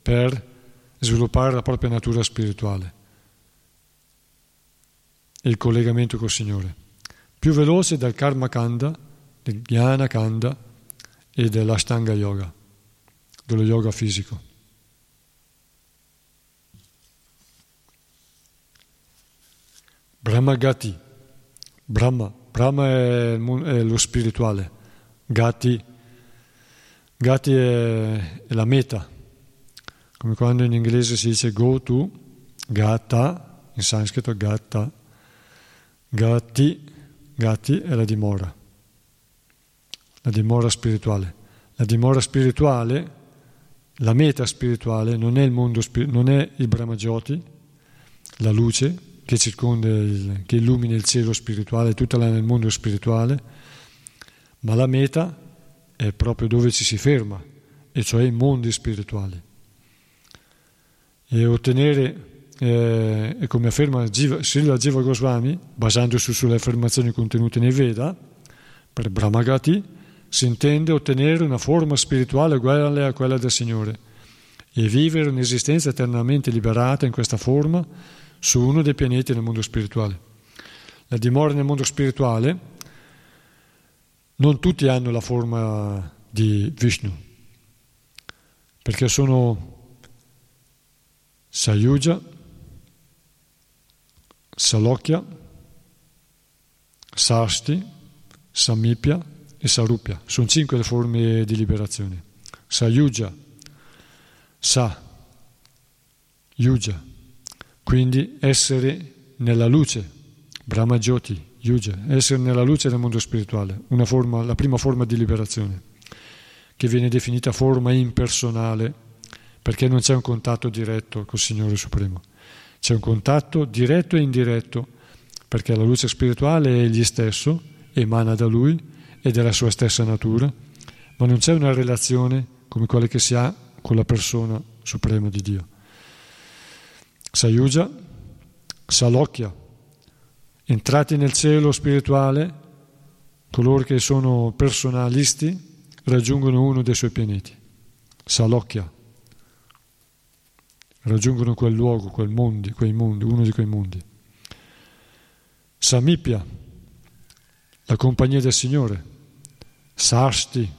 per sviluppare la propria natura spirituale. e il collegamento col Signore. Più veloce del Karma Kanda, del Jnana Kanda e dell'Ashtanga Yoga, dello yoga fisico. Brahmagati, Brahma. Brahma è, è lo spirituale, Gati, Gati è, è, la meta, come quando in inglese si dice go to, Gata, in sanscrito Gata, Gati, Gati è la dimora, la dimora spirituale. La dimora spirituale, la meta spirituale non è il mondo, non è il Brahmajoti, la luce, che circonda, il, che illumina il cielo spirituale, tutto nel mondo spirituale, ma la meta è proprio dove ci si ferma, e cioè i mondi spirituali. E ottenere, eh, e come afferma Jiva, Srila Jiva Goswami, basandosi sulle affermazioni contenute nei Veda, per Brahmagati si intende ottenere una forma spirituale uguale a quella del Signore e vivere un'esistenza eternamente liberata in questa forma su uno dei pianeti nel mondo spirituale. La dimora nel mondo spirituale non tutti hanno la forma di Vishnu, perché sono Sayuja, Salokya, Sasti, Samipya e Sarupya. Sono cinque le forme di liberazione. Sayuja, Sa, Yuja, quindi essere nella luce, Brahma Jyoti, Yuja, essere nella luce del mondo spirituale, forma, la prima forma di liberazione, che viene definita forma impersonale, perché non c'è un contatto diretto col Signore Supremo. C'è un contatto diretto e indiretto, perché la luce spirituale è egli stesso, emana da lui ed è la sua stessa natura, ma non c'è una relazione come quella che si ha con la persona suprema di Dio. Sayuja, Salokya, entrati nel cielo spirituale, coloro che sono personalisti raggiungono uno dei suoi pianeti, Salokya, raggiungono quel luogo, quel mondi, quei mondi, uno di quei mondi. Samipya, la compagnia del Signore, Sarsti,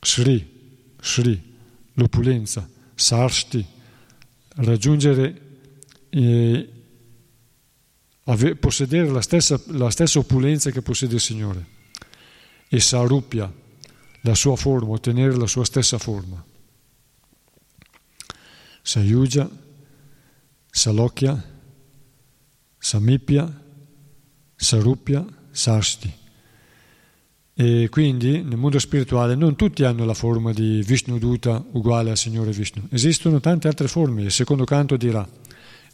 Sri, Sri, l'opulenza, Sarsti, raggiungere eh, possedere la stessa, la stessa opulenza che possiede il Signore e sarupia la sua forma, ottenere la sua stessa forma. Sayuja, Salokya, Samipya, Sarupya, Sasti. E quindi nel mondo spirituale non tutti hanno la forma di Vishnu Duta uguale al Signore Vishnu. Esistono tante altre forme. Il secondo canto dirà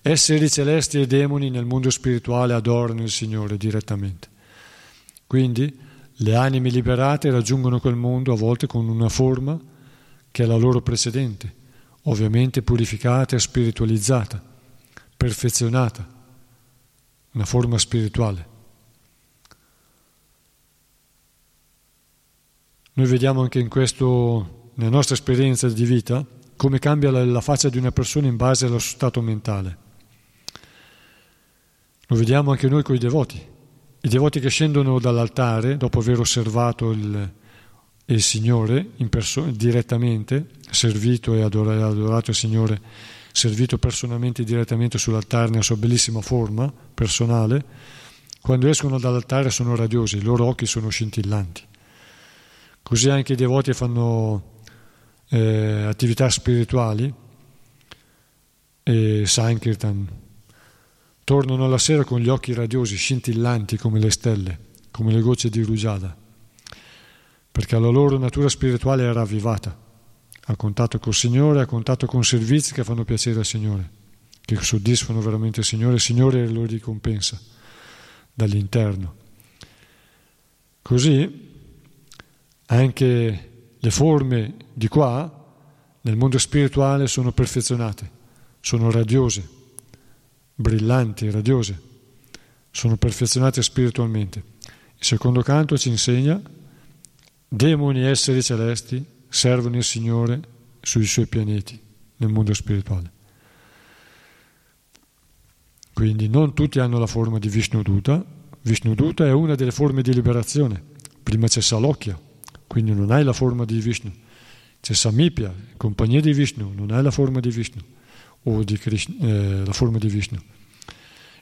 esseri celesti e demoni nel mondo spirituale adorano il Signore direttamente. Quindi le anime liberate raggiungono quel mondo a volte con una forma che è la loro precedente, ovviamente purificata e spiritualizzata, perfezionata, una forma spirituale. Noi vediamo anche in questo, nella nostra esperienza di vita, come cambia la, la faccia di una persona in base allo stato mentale. Lo vediamo anche noi con i devoti. I devoti che scendono dall'altare, dopo aver osservato il, il Signore perso- direttamente, servito e adorato, adorato il Signore, servito personalmente direttamente sull'altare nella sua bellissima forma personale, quando escono dall'altare sono radiosi, i loro occhi sono scintillanti. Così anche i devoti fanno eh, attività spirituali e Sankirtan. Tornano la sera con gli occhi radiosi, scintillanti come le stelle, come le gocce di rugiada, perché la loro natura spirituale è ravvivata, a contatto col Signore, a contatto con servizi che fanno piacere al Signore, che soddisfano veramente il Signore, il Signore lo ricompensa dall'interno. Così anche le forme di qua, nel mondo spirituale, sono perfezionate, sono radiose, brillanti, radiose, sono perfezionate spiritualmente. Il secondo canto ci insegna, demoni e esseri celesti servono il Signore sui suoi pianeti, nel mondo spirituale. Quindi non tutti hanno la forma di Vishnu Duta, Vishnu Duta è una delle forme di liberazione, prima c'è Salokya, quindi non hai la forma di Vishnu. C'è Samipya, compagnia di Vishnu, non hai la forma di Vishnu o di Krishna, eh, la forma di Vishnu.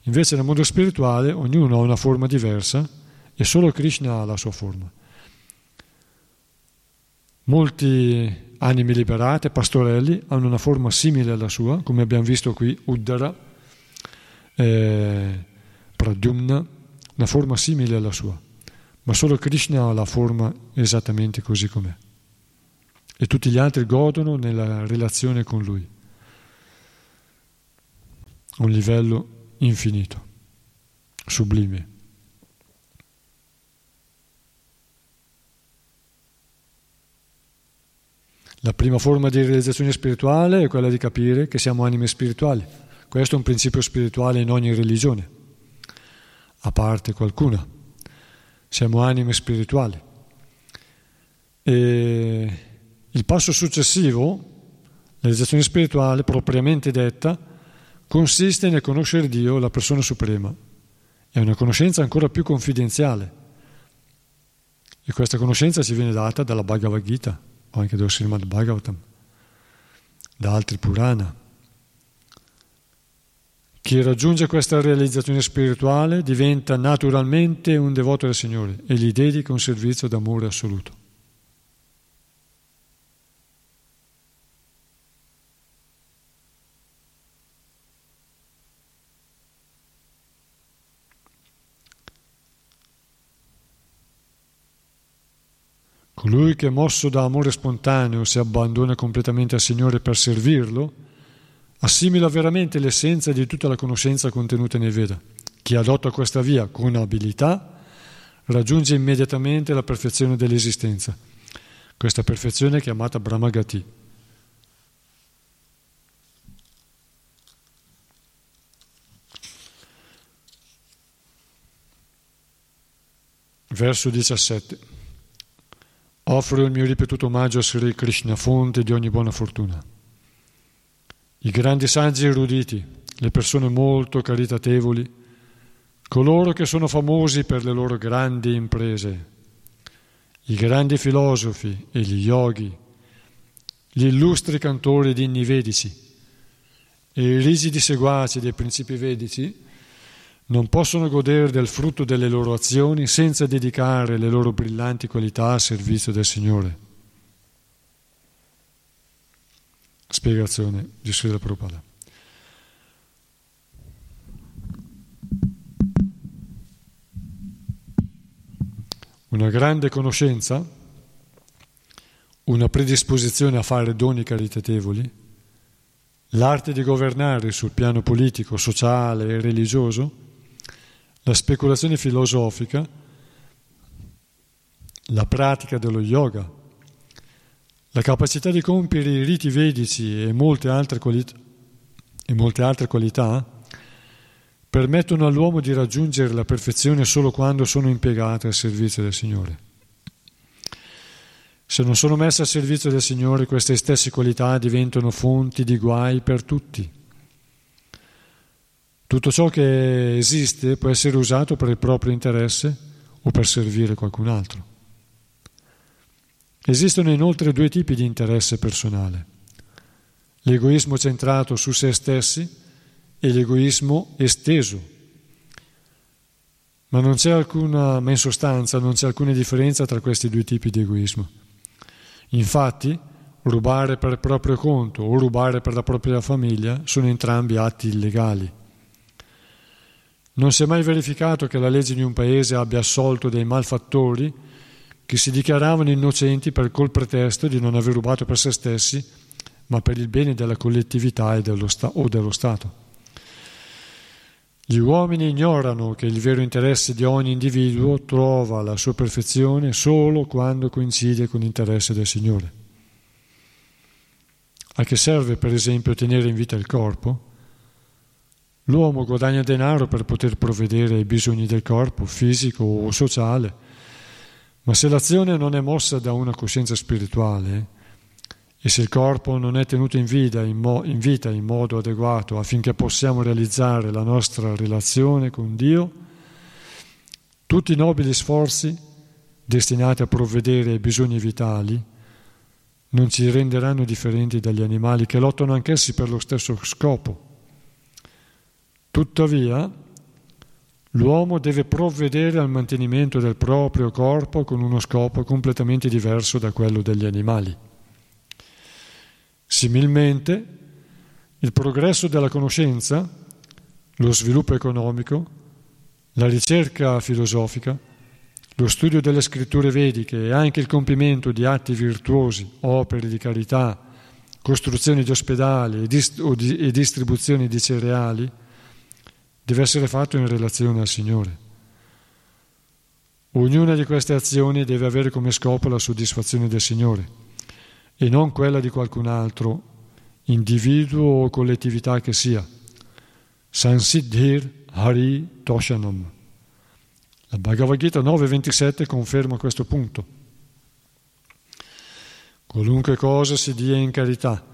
Invece nel mondo spirituale ognuno ha una forma diversa e solo Krishna ha la sua forma. Molti anime liberate, pastorelli, hanno una forma simile alla sua, come abbiamo visto qui, Uddara, eh, Pradyumna, una forma simile alla sua ma solo Krishna ha la forma esattamente così com'è. E tutti gli altri godono nella relazione con lui. Un livello infinito, sublime. La prima forma di realizzazione spirituale è quella di capire che siamo anime spirituali. Questo è un principio spirituale in ogni religione, a parte qualcuna siamo anime spirituali. E il passo successivo, la realizzazione spirituale, propriamente detta, consiste nel conoscere Dio, la persona suprema. È una conoscenza ancora più confidenziale. E questa conoscenza ci viene data dalla Bhagavad Gita, o anche dallo Srimad Bhagavatam, da altri Purana. Chi raggiunge questa realizzazione spirituale diventa naturalmente un devoto del Signore e gli dedica un servizio d'amore assoluto. Colui che mosso da amore spontaneo si abbandona completamente al Signore per servirlo, assimila veramente l'essenza di tutta la conoscenza contenuta nei Veda. Chi adotta questa via con abilità raggiunge immediatamente la perfezione dell'esistenza. Questa perfezione è chiamata Brahmagati. Verso 17. Offro il mio ripetuto omaggio a Sri Krishna, fonte di ogni buona fortuna. I grandi saggi eruditi, le persone molto caritatevoli, coloro che sono famosi per le loro grandi imprese, i grandi filosofi e gli yogi, gli illustri cantori di inni vedici e i rigidi seguaci dei principi vedici non possono godere del frutto delle loro azioni senza dedicare le loro brillanti qualità al servizio del Signore. Spiegazione di Srila Prabhupada. una grande conoscenza, una predisposizione a fare doni caritatevoli, l'arte di governare sul piano politico, sociale e religioso, la speculazione filosofica, la pratica dello yoga, la capacità di compiere i riti vedici e molte altre qualità, e molte altre qualità permettono all'uomo di raggiungere la perfezione solo quando sono impiegate al servizio del Signore. Se non sono messe al servizio del Signore, queste stesse qualità diventano fonti di guai per tutti. Tutto ciò che esiste può essere usato per il proprio interesse o per servire qualcun altro. Esistono inoltre due tipi di interesse personale. L'egoismo centrato su se stessi e l'egoismo esteso. Ma, non c'è alcuna, ma in sostanza non c'è alcuna differenza tra questi due tipi di egoismo. Infatti, rubare per proprio conto o rubare per la propria famiglia sono entrambi atti illegali. Non si è mai verificato che la legge di un paese abbia assolto dei malfattori che si dichiaravano innocenti per col pretesto di non aver rubato per se stessi, ma per il bene della collettività dello sta- o dello Stato. Gli uomini ignorano che il vero interesse di ogni individuo trova la sua perfezione solo quando coincide con l'interesse del Signore. A che serve, per esempio, tenere in vita il corpo? L'uomo guadagna denaro per poter provvedere ai bisogni del corpo, fisico o sociale, ma se l'azione non è mossa da una coscienza spirituale, e se il corpo non è tenuto in vita in, mo- in vita in modo adeguato affinché possiamo realizzare la nostra relazione con Dio, tutti i nobili sforzi destinati a provvedere ai bisogni vitali non ci renderanno differenti dagli animali che lottano anch'essi per lo stesso scopo. Tuttavia, l'uomo deve provvedere al mantenimento del proprio corpo con uno scopo completamente diverso da quello degli animali. Similmente, il progresso della conoscenza, lo sviluppo economico, la ricerca filosofica, lo studio delle scritture vediche e anche il compimento di atti virtuosi, opere di carità, costruzioni di ospedali e, dist- di- distribuzioni di cereali, deve essere fatto in relazione al Signore. Ognuna di queste azioni deve avere come scopo la soddisfazione del Signore e non quella di qualcun altro, individuo o collettività che sia. Sansiddhir Hari Toshanam. La Bhagavad Gita 9.27 conferma questo punto. Qualunque cosa si dia in carità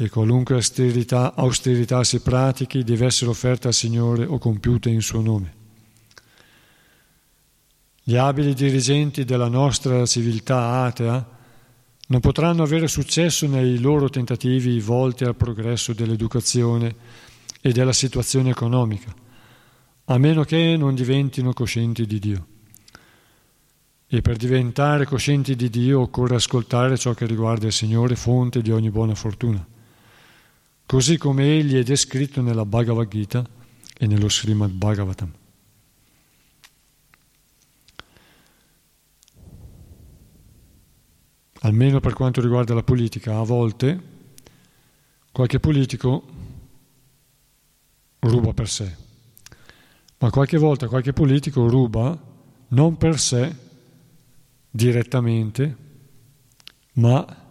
e qualunque austerità, austerità si pratichi deve essere offerta al Signore o compiuta in suo nome. Gli abili dirigenti della nostra civiltà atea non potranno avere successo nei loro tentativi volti al progresso dell'educazione e della situazione economica, a meno che non diventino coscienti di Dio. E per diventare coscienti di Dio occorre ascoltare ciò che riguarda il Signore, fonte di ogni buona fortuna, così come Egli è descritto nella Bhagavad Gita e nello Srimad Bhagavatam. almeno per quanto riguarda la politica, a volte qualche politico ruba per sé, ma qualche volta qualche politico ruba non per sé direttamente, ma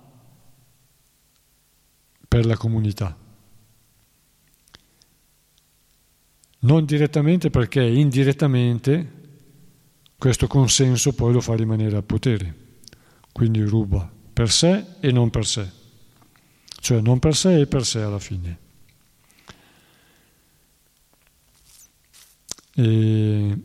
per la comunità. Non direttamente perché indirettamente questo consenso poi lo fa rimanere al potere quindi ruba per sé e non per sé, cioè non per sé e per sé alla fine. E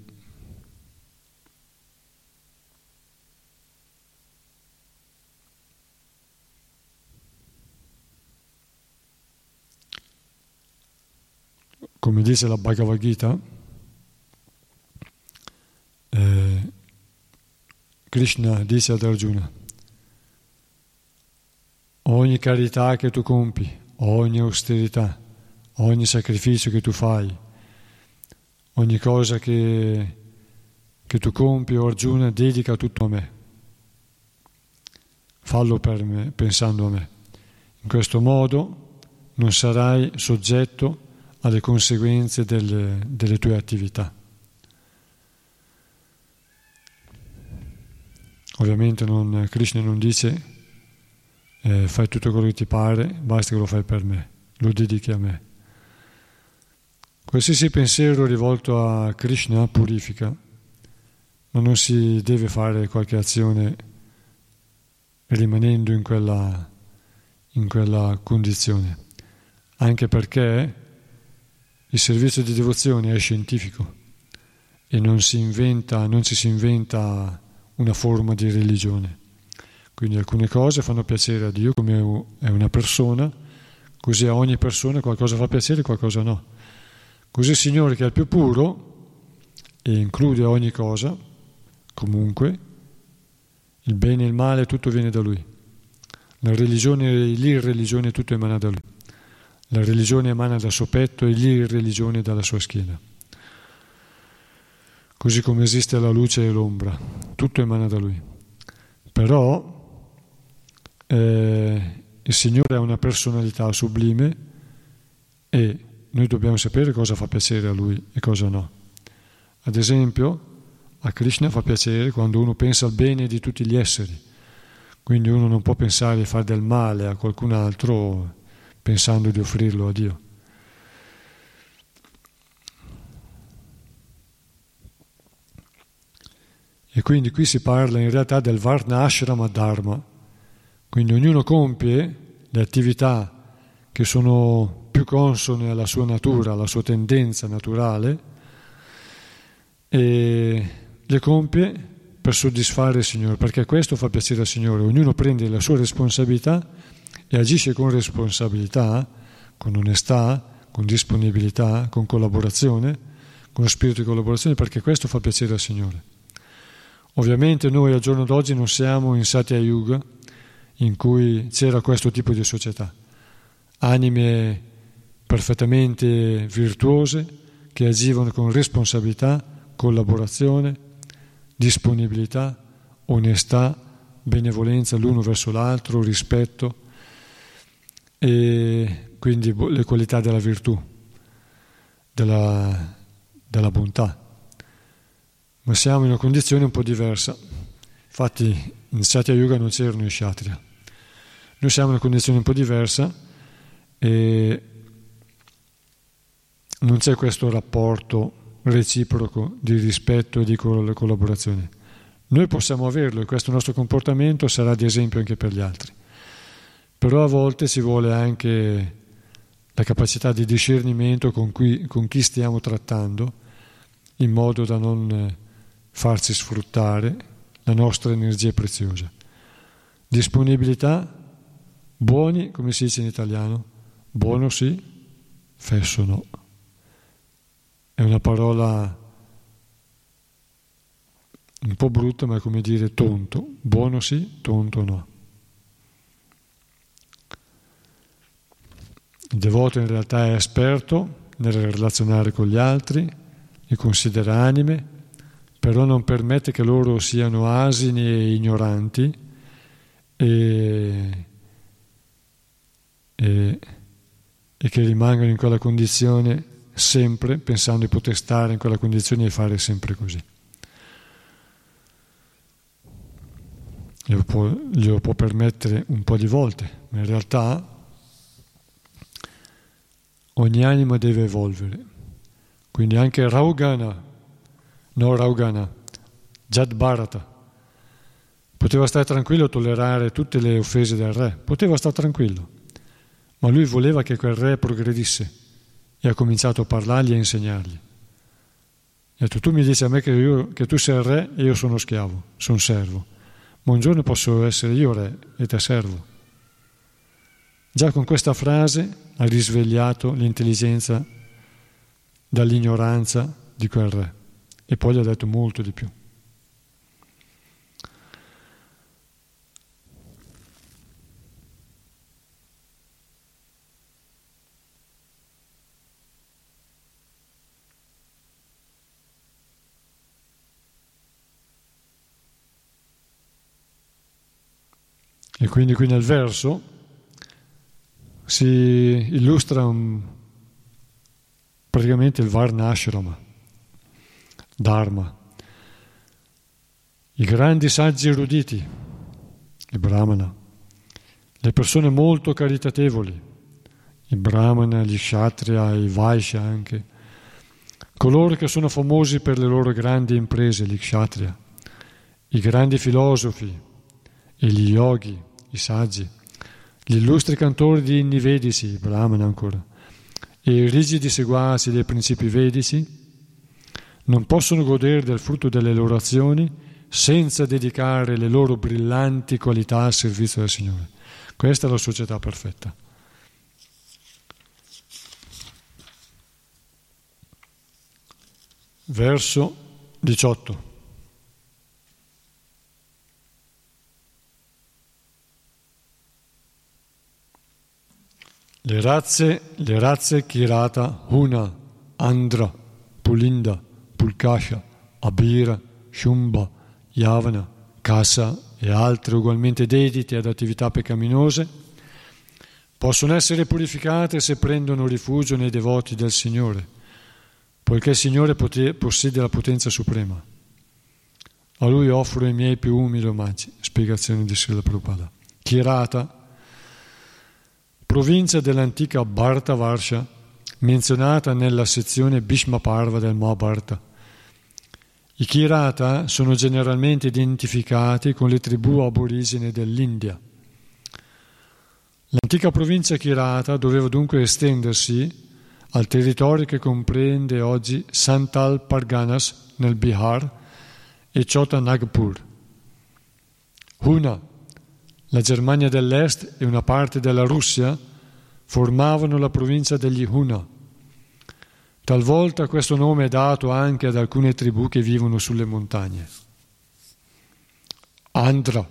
come dice la Bhagavad Gita, eh, Krishna dice ad Arjuna, ogni carità che tu compi, ogni austerità, ogni sacrificio che tu fai, ogni cosa che, che tu compi, o Arjuna, dedica tutto a me. Fallo per me, pensando a me. In questo modo non sarai soggetto alle conseguenze delle, delle tue attività. Ovviamente non, Krishna non dice eh, fai tutto quello che ti pare, basta che lo fai per me, lo dedichi a me. Qualsiasi pensiero rivolto a Krishna purifica, ma non si deve fare qualche azione rimanendo in quella, in quella condizione, anche perché il servizio di devozione è scientifico e non si inventa, non ci si inventa una forma di religione. Quindi alcune cose fanno piacere a Dio come è una persona, così a ogni persona qualcosa fa piacere e qualcosa no. Così il Signore che è il più puro e include ogni cosa, comunque, il bene e il male tutto viene da Lui. La religione, l'irreligione tutto emana da Lui. La religione emana dal suo petto e l'irreligione dalla sua schiena. Così come esiste la luce e l'ombra, tutto emana da Lui. Però eh, il Signore ha una personalità sublime e noi dobbiamo sapere cosa fa piacere a Lui e cosa no. Ad esempio, a Krishna fa piacere quando uno pensa al bene di tutti gli esseri, quindi uno non può pensare di fare del male a qualcun altro pensando di offrirlo a Dio. E quindi qui si parla in realtà del Varna Ashrama Dharma, quindi ognuno compie le attività che sono più consone alla sua natura, alla sua tendenza naturale e le compie per soddisfare il Signore, perché questo fa piacere al Signore. Ognuno prende la sua responsabilità e agisce con responsabilità, con onestà, con disponibilità, con collaborazione, con spirito di collaborazione, perché questo fa piacere al Signore. Ovviamente noi al giorno d'oggi non siamo in Satya Yuga, in cui c'era questo tipo di società. Anime perfettamente virtuose che agivano con responsabilità, collaborazione, disponibilità, onestà, benevolenza l'uno verso l'altro, rispetto e quindi le qualità della virtù, della, della bontà. Ma siamo in una condizione un po' diversa. Infatti in Satya Yuga non c'erano i Kshatriya. Noi siamo in una condizione un po' diversa e non c'è questo rapporto reciproco di rispetto e di collaborazione. Noi possiamo averlo e questo nostro comportamento sarà di esempio anche per gli altri. Però a volte ci vuole anche la capacità di discernimento con, cui, con chi stiamo trattando, in modo da non farci sfruttare la nostra energia preziosa. Disponibilità Buoni, come si dice in italiano? Buono sì, fesso no. È una parola un po' brutta, ma è come dire tonto. Buono sì, tonto no. Devoto in realtà è esperto nel relazionare con gli altri, li considera anime, però non permette che loro siano asini e ignoranti e e, e che rimangano in quella condizione sempre, pensando di poter stare in quella condizione e fare sempre così. Glielo può, glielo può permettere un po' di volte, ma in realtà ogni anima deve evolvere. Quindi anche Raugana, no Raugana, Jad poteva stare tranquillo a tollerare tutte le offese del re, poteva stare tranquillo ma lui voleva che quel re progredisse e ha cominciato a parlargli e a insegnargli. Ha detto, tu mi dici a me che, io, che tu sei il re e io sono schiavo, sono servo, ma un giorno posso essere io re e te servo. Già con questa frase ha risvegliato l'intelligenza dall'ignoranza di quel re e poi gli ha detto molto di più. E quindi qui nel verso si illustra un, praticamente il Varnashrama, Dharma, i grandi saggi eruditi, i Brahmana, le persone molto caritatevoli, i Brahmana, gli Kshatriya, i Vaishya anche, coloro che sono famosi per le loro grandi imprese, gli Kshatriya, i grandi filosofi e gli yogi, i saggi, gli illustri cantori di inni vedici, Brahmana ancora, e i rigidi seguaci dei principi vedici, non possono godere del frutto delle loro azioni senza dedicare le loro brillanti qualità al servizio del Signore. Questa è la società perfetta. Verso 18. Le razze, le razze Kirata, Huna, Andra, Pulinda, Pulkasha, Abira, Shumba, Yavana, Kasa e altre ugualmente dedite ad attività peccaminose, possono essere purificate se prendono rifugio nei devoti del Signore, poiché il Signore possiede la potenza suprema. A Lui offro i miei più umili omaggi. Spiegazione di Srila Prabhupada. Kirata, provincia dell'antica Bharta Varsha, menzionata nella sezione Bhishma Parva del Mahabharata. I Kirata sono generalmente identificati con le tribù aborigene dell'India. L'antica provincia Kirata doveva dunque estendersi al territorio che comprende oggi Santal Parganas nel Bihar e Chota Nagpur. Huna, la Germania dell'Est e una parte della Russia formavano la provincia degli Huna. Talvolta questo nome è dato anche ad alcune tribù che vivono sulle montagne. Andhra,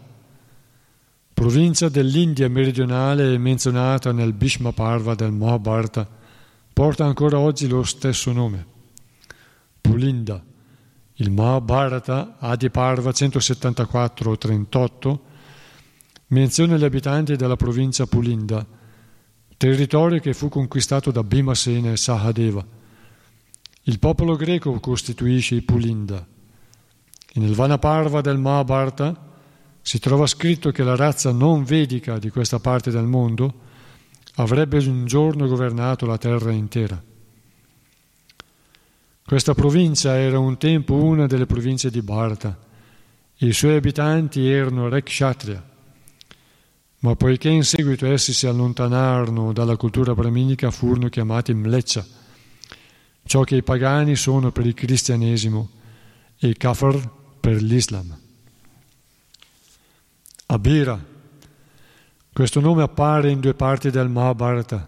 provincia dell'India meridionale menzionata nel Bhishma Parva del Mahabharata, porta ancora oggi lo stesso nome. Pulinda, il Mahabharata Adi Parva 174-38 menziona gli abitanti della provincia Pulinda, territorio che fu conquistato da Bhimasena e Sahadeva. Il popolo greco costituisce i Pulinda. E nel Vanaparva del Mahabharata si trova scritto che la razza non vedica di questa parte del mondo avrebbe un giorno governato la terra intera. Questa provincia era un tempo una delle province di Bharata. I suoi abitanti erano re kshatriya, ma poiché in seguito essi si allontanarono dalla cultura brahminica furono chiamati mleccia, ciò che i pagani sono per il cristianesimo e i kafir per l'Islam. Abira. Questo nome appare in due parti del Mahabharata,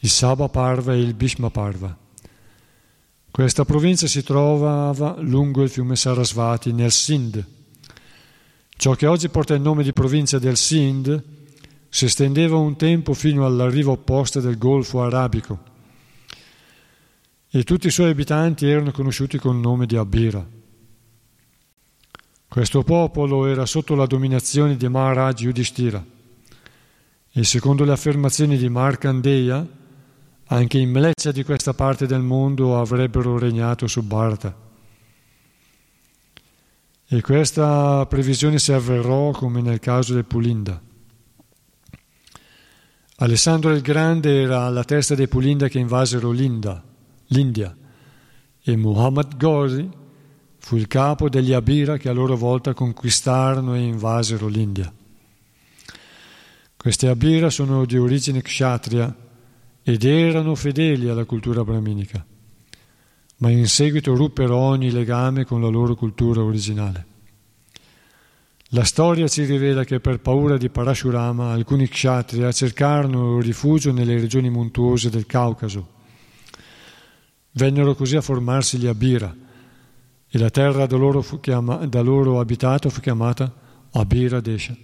il Sabha Parva e il Bhishma Parva. Questa provincia si trovava lungo il fiume Sarasvati nel Sindh. Ciò che oggi porta il nome di provincia del Sindh si estendeva un tempo fino alla riva opposta del Golfo Arabico e tutti i suoi abitanti erano conosciuti con il nome di Abira. Questo popolo era sotto la dominazione di Maharaj Yudhishthira e secondo le affermazioni di Markandeya anche i mleccia di questa parte del mondo avrebbero regnato su Bharata. E questa previsione si avverò come nel caso del Pulinda. Alessandro il Grande era alla testa dei Pulinda che invasero l'India, l'India e Muhammad Ghazi fu il capo degli Abira che a loro volta conquistarono e invasero l'India. Questi Abira sono di origine kshatriya ed erano fedeli alla cultura brahminica, ma in seguito ruppero ogni legame con la loro cultura originale. La storia ci rivela che per paura di Parashurama alcuni kshatriya cercarono rifugio nelle regioni montuose del Caucaso. Vennero così a formarsi gli Abira e la terra da loro, chiama, da loro abitata fu chiamata Abira Desha.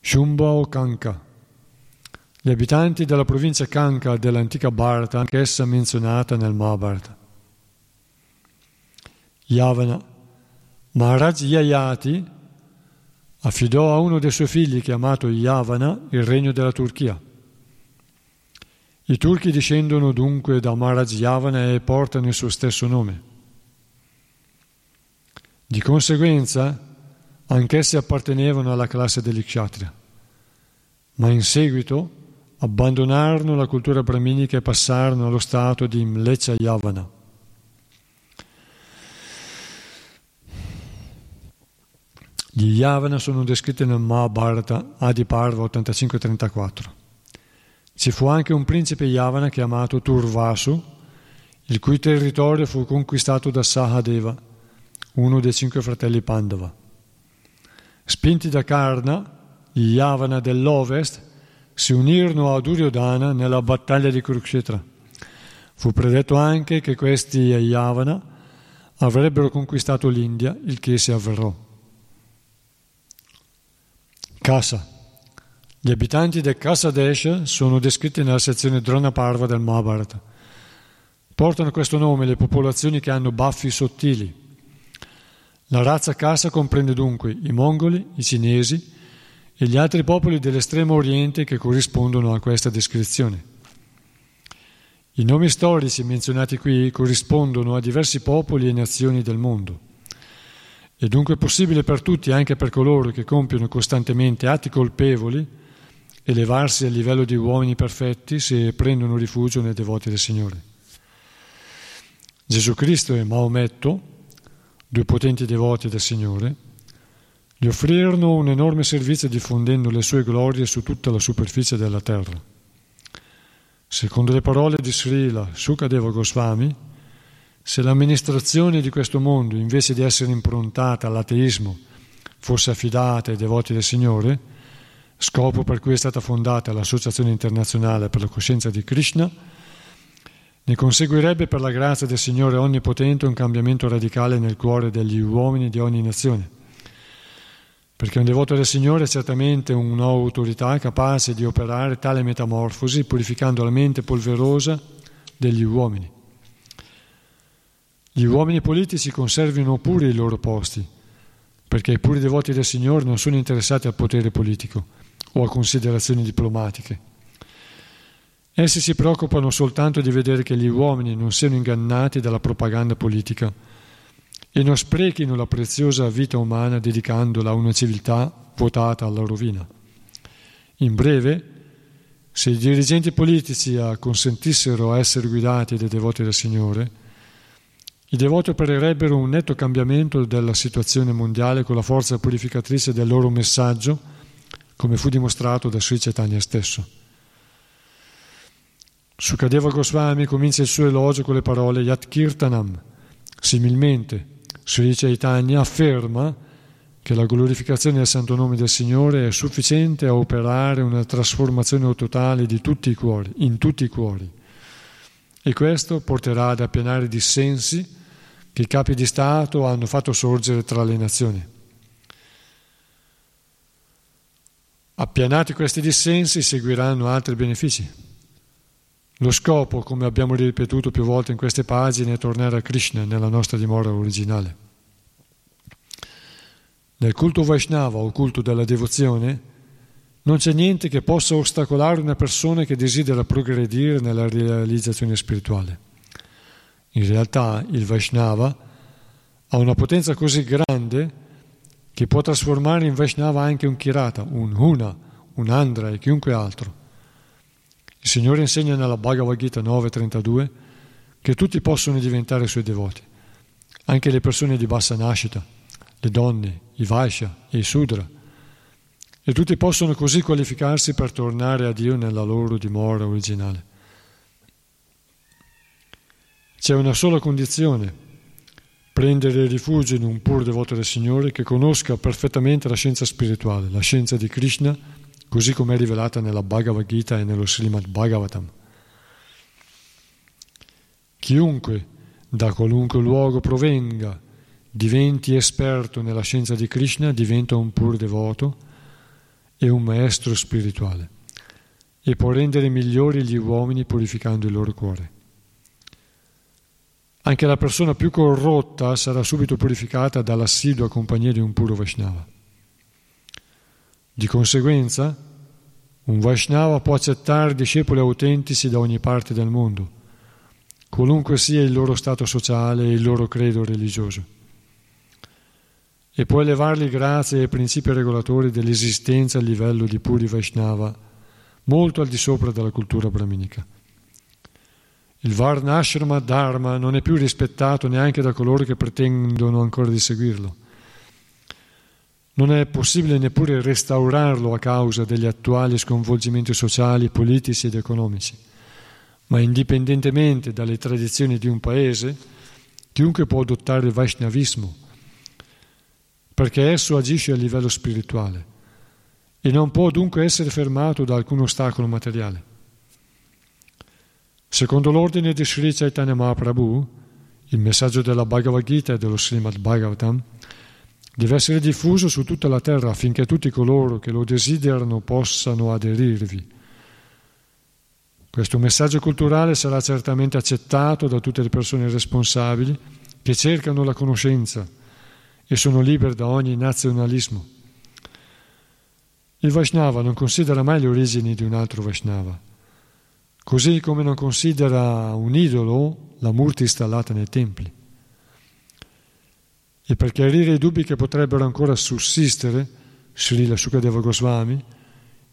Shumba o Kanka. Gli abitanti della provincia Kanka dell'antica Bharata, anch'essa menzionata nel Mahabharata. Yavana Maharaj Yayati affidò a uno dei suoi figli, chiamato Yavana, il regno della Turchia. I turchi discendono dunque da Maharaj Yavana e portano il suo stesso nome. Di conseguenza, anch'essi appartenevano alla classe degli kshatriya, ma in seguito abbandonarono la cultura brahminica e passarono allo stato di Mlecha Yavana. Gli Yavana sono descritti nel Mahabharata Adiparva 85-34. Ci fu anche un principe Yavana chiamato Turvasu, il cui territorio fu conquistato da Sahadeva, uno dei cinque fratelli Pandava. Spinti da Karna, gli Yavana dell'Ovest si unirono a Duryodhana nella battaglia di Kurukshetra. Fu predetto anche che questi Yavana avrebbero conquistato l'India, il che si avverrò. Kasa. Gli abitanti del Kasa Desha sono descritti nella sezione Drona Parva del Mahabharata. Portano questo nome le popolazioni che hanno baffi sottili. La razza Kasa comprende dunque i mongoli, i cinesi e gli altri popoli dell'estremo oriente che corrispondono a questa descrizione. I nomi storici menzionati qui corrispondono a diversi popoli e nazioni del mondo. È dunque possibile per tutti, anche per coloro che compiono costantemente atti colpevoli, elevarsi a livello di uomini perfetti se prendono rifugio nei devoti del Signore. Gesù Cristo e Maometto, due potenti devoti del Signore, gli offrirono un enorme servizio diffondendo le sue glorie su tutta la superficie della terra. Secondo le parole di Srila Sukadeva Goswami, se l'amministrazione di questo mondo, invece di essere improntata all'ateismo, fosse affidata ai devoti del Signore, scopo per cui è stata fondata l'Associazione internazionale per la coscienza di Krishna, ne conseguirebbe per la grazia del Signore Onnipotente un cambiamento radicale nel cuore degli uomini di ogni nazione. Perché un devoto del Signore è certamente un'autorità capace di operare tale metamorfosi purificando la mente polverosa degli uomini. Gli uomini politici conservino pure i loro posti, perché i puri devoti del Signore non sono interessati al potere politico o a considerazioni diplomatiche. Essi si preoccupano soltanto di vedere che gli uomini non siano ingannati dalla propaganda politica e non sprechino la preziosa vita umana dedicandola a una civiltà votata alla rovina. In breve, se i dirigenti politici acconsentissero a essere guidati dai devoti del Signore, i devoti opererebbero un netto cambiamento della situazione mondiale con la forza purificatrice del loro messaggio, come fu dimostrato da Sri Chaitanya stesso. Sukadeva Goswami comincia il suo elogio con le parole Yat Kirtanam. Similmente, Sri Chaitanya afferma che la glorificazione del santo nome del Signore è sufficiente a operare una trasformazione totale di tutti i cuori, in tutti i cuori. E questo porterà ad appianare dissensi che i capi di Stato hanno fatto sorgere tra le nazioni. Appianati questi dissensi seguiranno altri benefici. Lo scopo, come abbiamo ripetuto più volte in queste pagine, è tornare a Krishna nella nostra dimora originale. Nel culto Vaishnava o culto della devozione non c'è niente che possa ostacolare una persona che desidera progredire nella realizzazione spirituale. In realtà il Vaishnava ha una potenza così grande che può trasformare in Vaishnava anche un Kirata, un Huna, un Andra e chiunque altro. Il Signore insegna nella Bhagavad Gita 9.32 che tutti possono diventare suoi devoti, anche le persone di bassa nascita, le donne, i Vaishya e i Sudra, e tutti possono così qualificarsi per tornare a Dio nella loro dimora originale. C'è una sola condizione, prendere rifugio in un pur devoto del Signore che conosca perfettamente la scienza spirituale, la scienza di Krishna, così come è rivelata nella Bhagavad Gita e nello Srimad Bhagavatam. Chiunque da qualunque luogo provenga diventi esperto nella scienza di Krishna, diventa un pur devoto e un maestro spirituale e può rendere migliori gli uomini purificando il loro cuore. Anche la persona più corrotta sarà subito purificata dall'assidua compagnia di un puro Vaishnava. Di conseguenza, un Vaishnava può accettare discepoli autentici da ogni parte del mondo, qualunque sia il loro stato sociale e il loro credo religioso, e può elevarli grazie ai principi regolatori dell'esistenza a livello di puri Vaishnava, molto al di sopra della cultura brahminica. Il Varnashrama Dharma non è più rispettato neanche da coloro che pretendono ancora di seguirlo non è possibile neppure restaurarlo a causa degli attuali sconvolgimenti sociali, politici ed economici. Ma indipendentemente dalle tradizioni di un paese, chiunque può adottare il Vaishnavismo, perché esso agisce a livello spirituale e non può dunque essere fermato da alcun ostacolo materiale. Secondo l'ordine di Sri Chaitanya Mahaprabhu, il messaggio della Bhagavad Gita e dello Srimad Bhagavatam deve essere diffuso su tutta la terra affinché tutti coloro che lo desiderano possano aderirvi. Questo messaggio culturale sarà certamente accettato da tutte le persone responsabili che cercano la conoscenza e sono libere da ogni nazionalismo. Il Vaishnava non considera mai le origini di un altro Vaishnava, così come non considera un idolo la murti installata nei templi. E per chiarire i dubbi che potrebbero ancora sussistere, Srila Sukadeva Goswami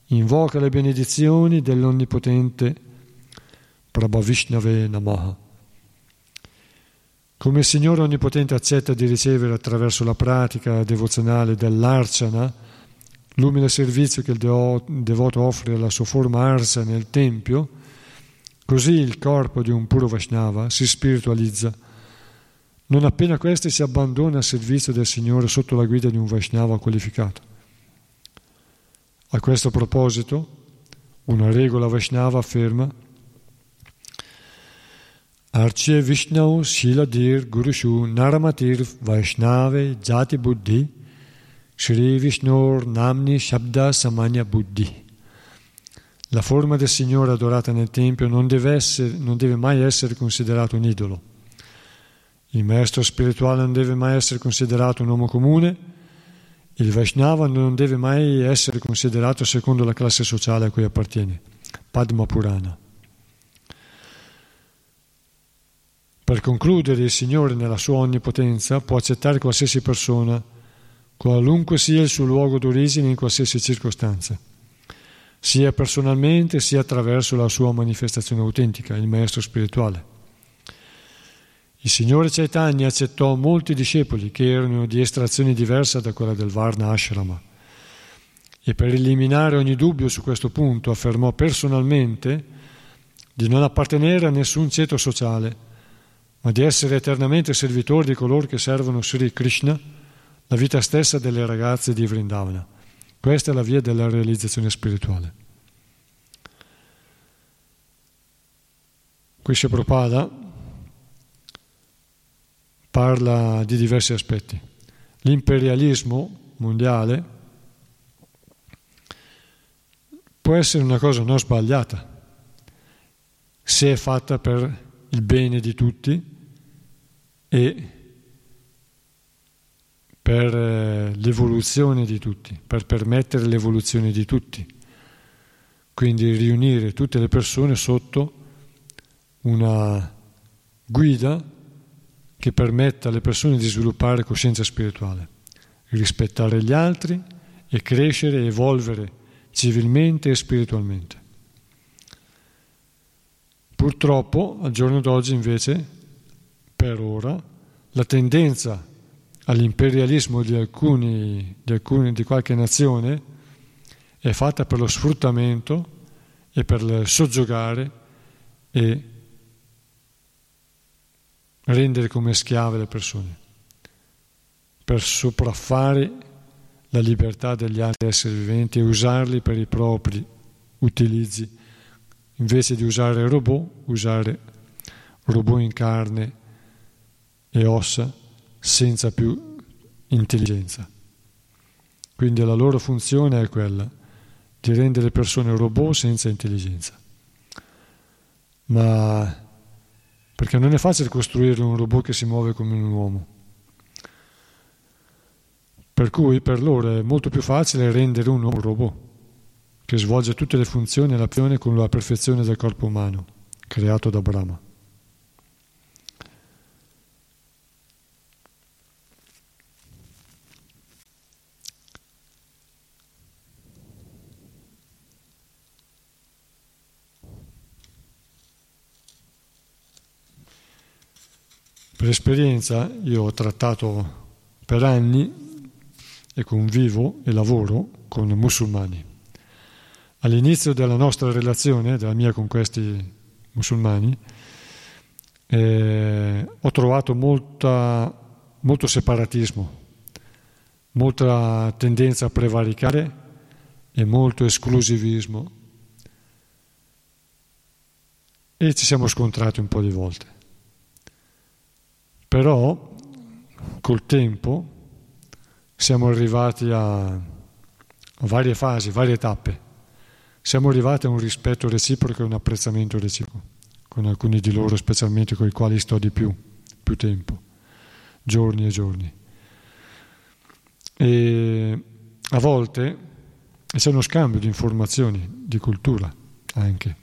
invoca le benedizioni dell'Onnipotente Prabhavishnave Namaha. Come il Signore Onnipotente accetta di ricevere attraverso la pratica devozionale dell'archana l'umile servizio che il devoto offre alla sua forma arsa nel Tempio, così il corpo di un puro Vaishnava si spiritualizza non appena questi si abbandona al servizio del Signore sotto la guida di un Vaishnava qualificato. A questo proposito, una regola Vaishnava afferma Arche Vishnau Shiladir Gurushu Naramatir Vaishnave Jati Buddhi Shri Vishnur Namni Shabda Samanya Buddhi La forma del Signore adorata nel Tempio non deve, essere, non deve mai essere considerato un idolo il maestro spirituale non deve mai essere considerato un uomo comune, il Vaishnava non deve mai essere considerato secondo la classe sociale a cui appartiene. Padma Purana. Per concludere, il Signore nella sua onnipotenza può accettare qualsiasi persona, qualunque sia il suo luogo d'origine in qualsiasi circostanza, sia personalmente sia attraverso la sua manifestazione autentica, il Maestro spirituale. Il Signore Chaitanya accettò molti discepoli che erano di estrazione diversa da quella del Varna Ashrama e per eliminare ogni dubbio su questo punto affermò personalmente di non appartenere a nessun ceto sociale, ma di essere eternamente servitori di coloro che servono Sri Krishna, la vita stessa delle ragazze di Vrindavana. Questa è la via della realizzazione spirituale. Qui si Prabhupada parla di diversi aspetti. L'imperialismo mondiale può essere una cosa non sbagliata se è fatta per il bene di tutti e per eh, l'evoluzione di tutti, per permettere l'evoluzione di tutti. Quindi riunire tutte le persone sotto una guida che permetta alle persone di sviluppare coscienza spirituale, rispettare gli altri e crescere e evolvere civilmente e spiritualmente. Purtroppo, al giorno d'oggi invece, per ora, la tendenza all'imperialismo di, alcuni, di, alcuni, di qualche nazione è fatta per lo sfruttamento e per soggiogare e rendere come schiave le persone, per sopraffare la libertà degli altri esseri viventi e usarli per i propri utilizzi, invece di usare robot, usare robot in carne e ossa senza più intelligenza. Quindi la loro funzione è quella di rendere persone robot senza intelligenza. Ma perché non è facile costruire un robot che si muove come un uomo. Per cui per loro è molto più facile rendere un uomo un robot che svolge tutte le funzioni e l'azione con la perfezione del corpo umano, creato da Brahma. Per esperienza io ho trattato per anni e convivo e lavoro con musulmani. All'inizio della nostra relazione, della mia con questi musulmani, eh, ho trovato molta, molto separatismo, molta tendenza a prevaricare e molto esclusivismo. E ci siamo scontrati un po' di volte. Però col tempo siamo arrivati a, varie fasi, varie tappe. Siamo arrivati a un rispetto reciproco e un apprezzamento reciproco, con alcuni di loro specialmente con i quali sto di più, più tempo, giorni e giorni. E a volte c'è uno scambio di informazioni, di cultura anche,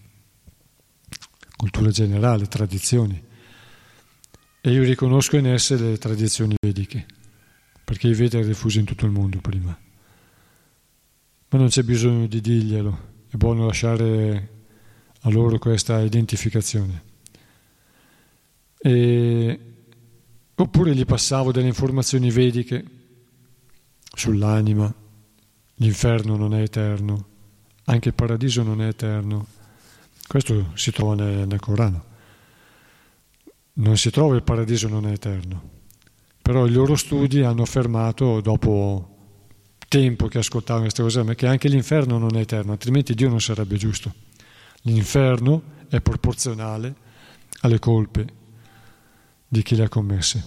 cultura generale, tradizioni. E io riconosco in esse le tradizioni vediche, perché i Veda erano diffusi in tutto il mondo prima. Ma non c'è bisogno di dirglielo, è buono lasciare a loro questa identificazione. E... Oppure gli passavo delle informazioni vediche sull'anima, l'inferno non è eterno, anche il paradiso non è eterno. Questo si trova nel, nel Corano non si trova il paradiso non è eterno. Però i loro studi hanno affermato, dopo tempo che ascoltavano queste cose, che anche l'inferno non è eterno, altrimenti Dio non sarebbe giusto. L'inferno è proporzionale alle colpe di chi le ha commesse.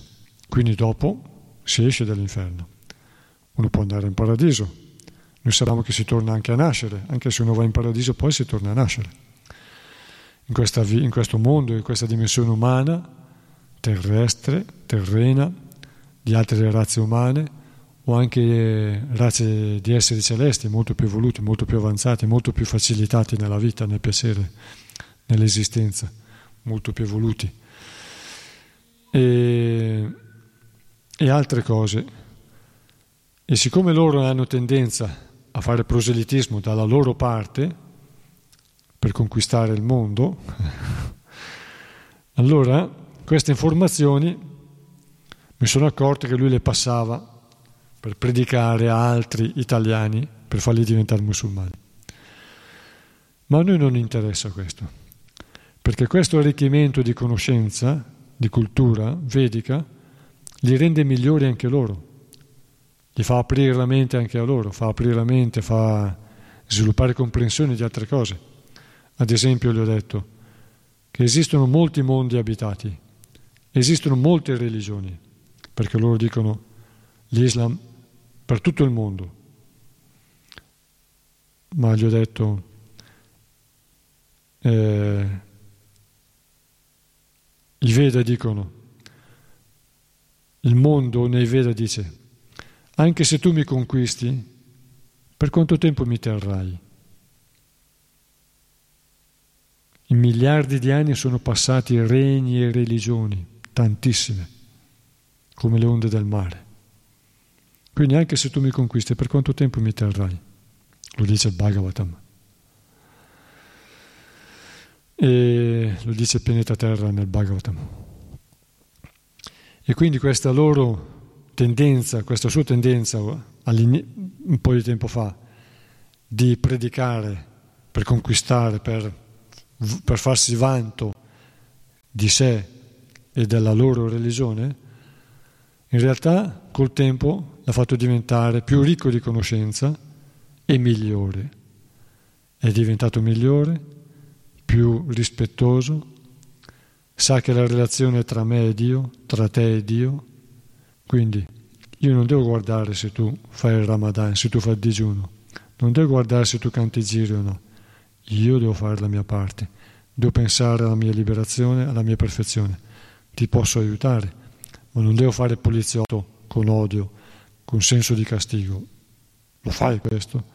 Quindi dopo si esce dall'inferno. Uno può andare in paradiso. Noi sappiamo che si torna anche a nascere, anche se uno va in paradiso poi si torna a nascere in, questa, in questo mondo, in questa dimensione umana, terrestre, terrena, di altre razze umane o anche razze di esseri celesti molto più evoluti, molto più avanzati, molto più facilitati nella vita, nel piacere, nell'esistenza, molto più evoluti. E, e altre cose. E siccome loro hanno tendenza a fare proselitismo dalla loro parte, per conquistare il mondo, allora queste informazioni mi sono accorto che lui le passava per predicare a altri italiani per farli diventare musulmani. Ma a noi non interessa questo, perché questo arricchimento di conoscenza, di cultura vedica, li rende migliori anche loro, gli fa aprire la mente anche a loro, fa aprire la mente, fa sviluppare comprensione di altre cose. Ad esempio, gli ho detto che esistono molti mondi abitati, esistono molte religioni, perché loro dicono l'Islam per tutto il mondo. Ma gli ho detto, eh, i Veda dicono, il mondo nei Veda dice, anche se tu mi conquisti, per quanto tempo mi terrai? Miliardi di anni sono passati regni e religioni, tantissime, come le onde del mare. Quindi anche se tu mi conquisti, per quanto tempo mi terrai? Lo dice il Bhagavatam. E lo dice il pianeta Terra nel Bhagavatam. E quindi questa loro tendenza, questa sua tendenza un po' di tempo fa di predicare per conquistare, per per farsi vanto di sé e della loro religione, in realtà col tempo l'ha fatto diventare più ricco di conoscenza e migliore. È diventato migliore, più rispettoso, sa che la relazione è tra me e Dio, tra te e Dio, quindi io non devo guardare se tu fai il Ramadan, se tu fai il digiuno, non devo guardare se tu canti giri o no, io devo fare la mia parte, devo pensare alla mia liberazione, alla mia perfezione. Ti posso aiutare, ma non devo fare poliziotto con odio, con senso di castigo. Lo fai questo?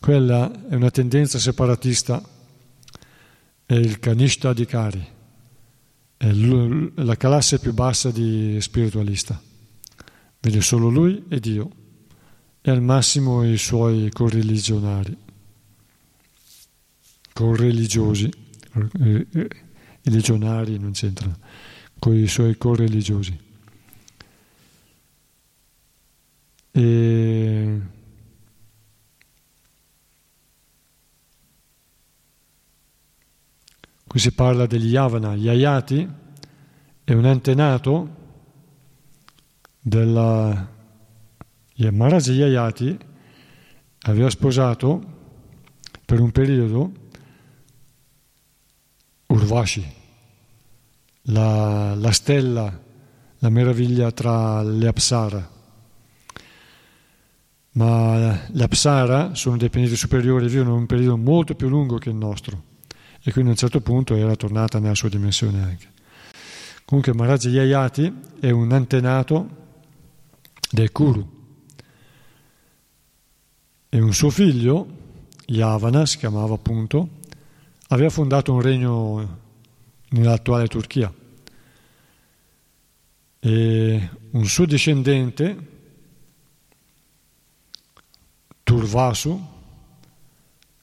Quella è una tendenza separatista, è il Kanishta Adhikari, è la classe più bassa di spiritualista. Vede solo lui e Dio e al massimo i suoi correligionari, correligiosi, i legionari non c'entrano, con i suoi correligiosi. E Qui si parla degli Yavana. Gli Ayati è un antenato della... Maharaj Yayati aveva sposato per un periodo Urvashi, la, la stella, la meraviglia tra le Apsara. Ma le Apsara sono dei pianeti superiori, vivono un periodo molto più lungo che il nostro e quindi a un certo punto era tornata nella sua dimensione anche. Comunque Maharaj Yayati è un antenato del Kuru e un suo figlio, Yavana, si chiamava appunto, aveva fondato un regno nell'attuale Turchia. E un suo discendente, Turvasu,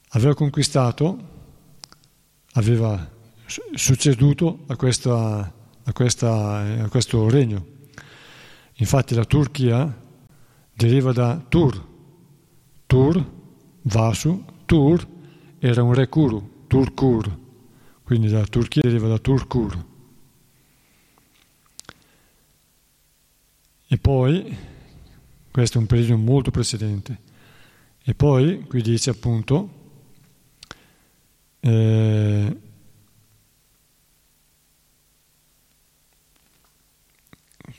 aveva conquistato aveva succeduto a, questa, a, questa, a questo regno. Infatti la Turchia deriva da Tur, Tur, Vasu, Tur era un re Kuru, Turkur, quindi la Turchia deriva da Turkur. E poi, questo è un periodo molto precedente, e poi qui dice appunto eh,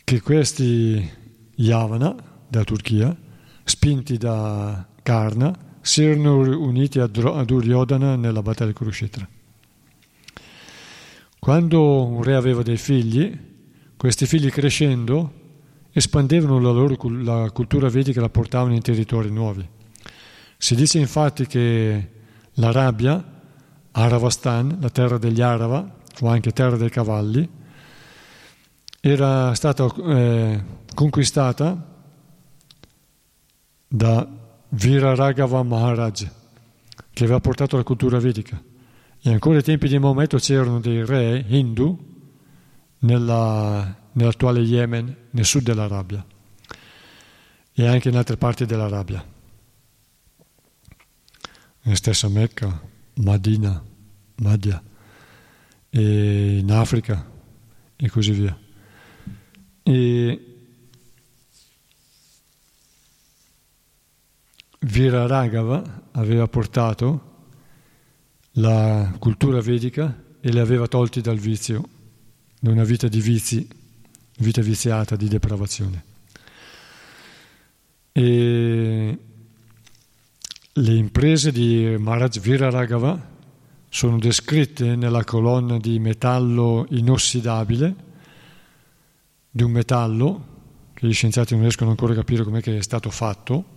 che questi Yavana della Turchia, spinti da Karna, si erano uniti a Duryodhana nella battaglia di Kurukshetra. Quando un re aveva dei figli, questi figli crescendo espandevano la loro la cultura vedica e la portavano in territori nuovi. Si dice infatti che l'Arabia Aravastan, la terra degli Arava, o anche terra dei cavalli, era stata eh, conquistata da Viraraghava Maharaj, che aveva portato la cultura vedica. E ancora ai tempi di Maometto c'erano dei re hindu nella, nell'attuale Yemen, nel sud dell'Arabia e anche in altre parti dell'Arabia. Nella stessa Mecca. Madina, Madhya, e in Africa e così via. E Viraraghava aveva portato la cultura vedica e le aveva tolti dal vizio, da una vita di vizi, vita viziata di depravazione. E le imprese di Maharaj Viraraghava sono descritte nella colonna di metallo inossidabile, di un metallo che gli scienziati non riescono ancora a capire com'è che è stato fatto,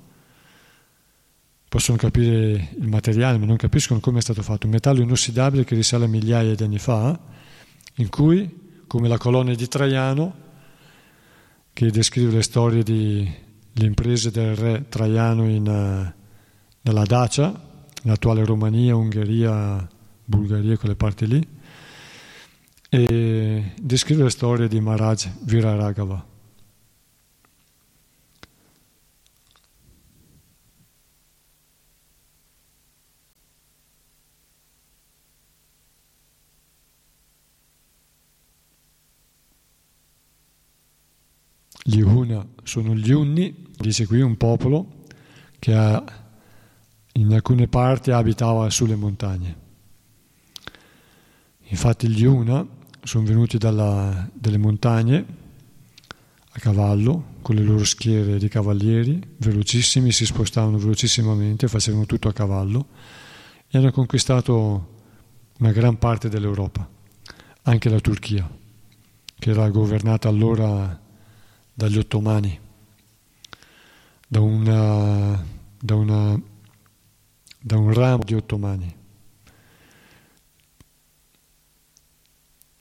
possono capire il materiale ma non capiscono come è stato fatto, un metallo inossidabile che risale a migliaia di anni fa, in cui, come la colonna di Traiano, che descrive le storie delle imprese del re Traiano in eh, nella Dacia, l'attuale Romania, Ungheria, Bulgaria, quelle parti lì, e descrive la storia di Maharaj Viraraghava. Gli Una sono gli Unni, dice qui un popolo che ha in alcune parti abitava sulle montagne. Infatti gli Una sono venuti dalla, dalle montagne a cavallo con le loro schiere di cavalieri velocissimi, si spostavano velocissimamente, facevano tutto a cavallo e hanno conquistato una gran parte dell'Europa, anche la Turchia, che era governata allora dagli ottomani, da, una, da, una, da un ramo di ottomani.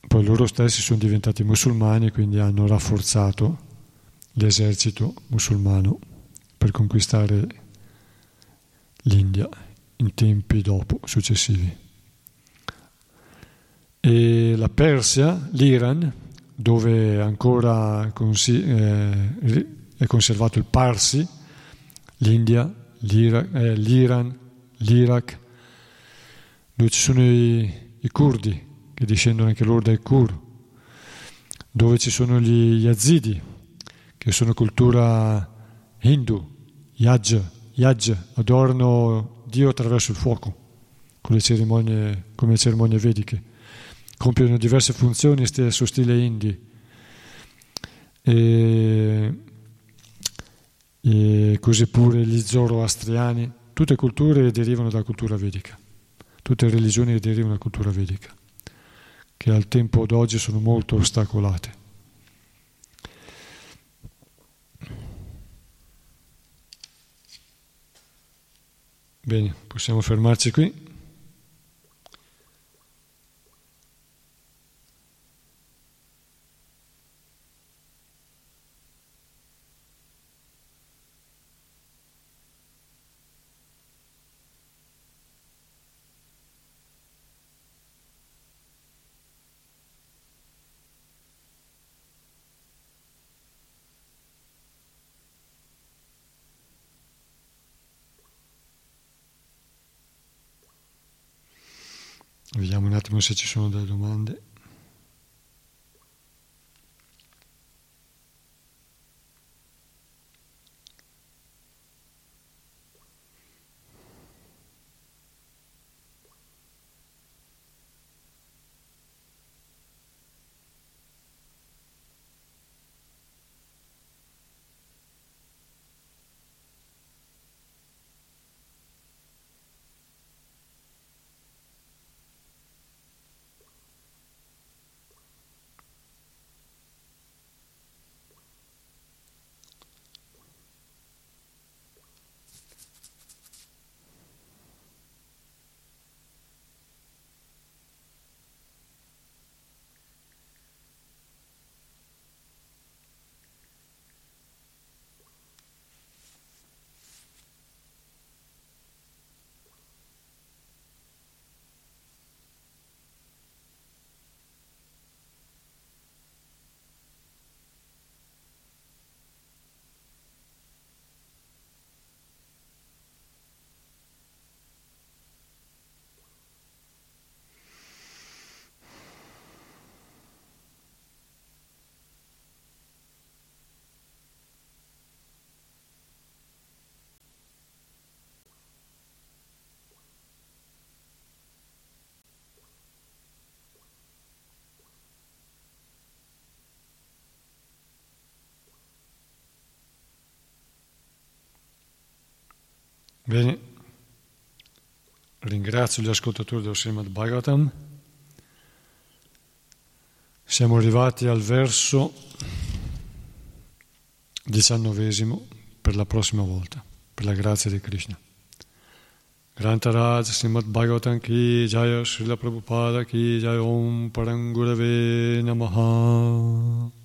Poi loro stessi sono diventati musulmani e quindi hanno rafforzato l'esercito musulmano per conquistare l'India in tempi dopo, successivi. E la Persia, l'Iran, dove ancora consi- eh, è conservato il Parsi, l'India, l'Ira- eh, l'Iran, l'Iraq, dove ci sono i, i curdi, che discendono anche loro dai Kur, dove ci sono gli Yazidi, che sono cultura hindu, Yaj, Yaj, adorano Dio attraverso il fuoco, con le cerimonie, come le cerimonie vediche. Compiono diverse funzioni stesso stile indi. E, e così pure gli zoroastriani, tutte culture derivano dalla cultura vedica, tutte religioni derivano dalla cultura vedica che al tempo d'oggi sono molto ostacolate. Bene, possiamo fermarci qui. Vediamo un attimo se ci sono delle domande. Bene, ringrazio gli ascoltatori del Srimad Bhagavatam. Siamo arrivati al verso diciannovesimo per la prossima volta, per la grazia di Krishna. Grantaraj Srimad Bhagavatam ki jaya Srila Prabhupada ki jaya Om Parangurave Namaha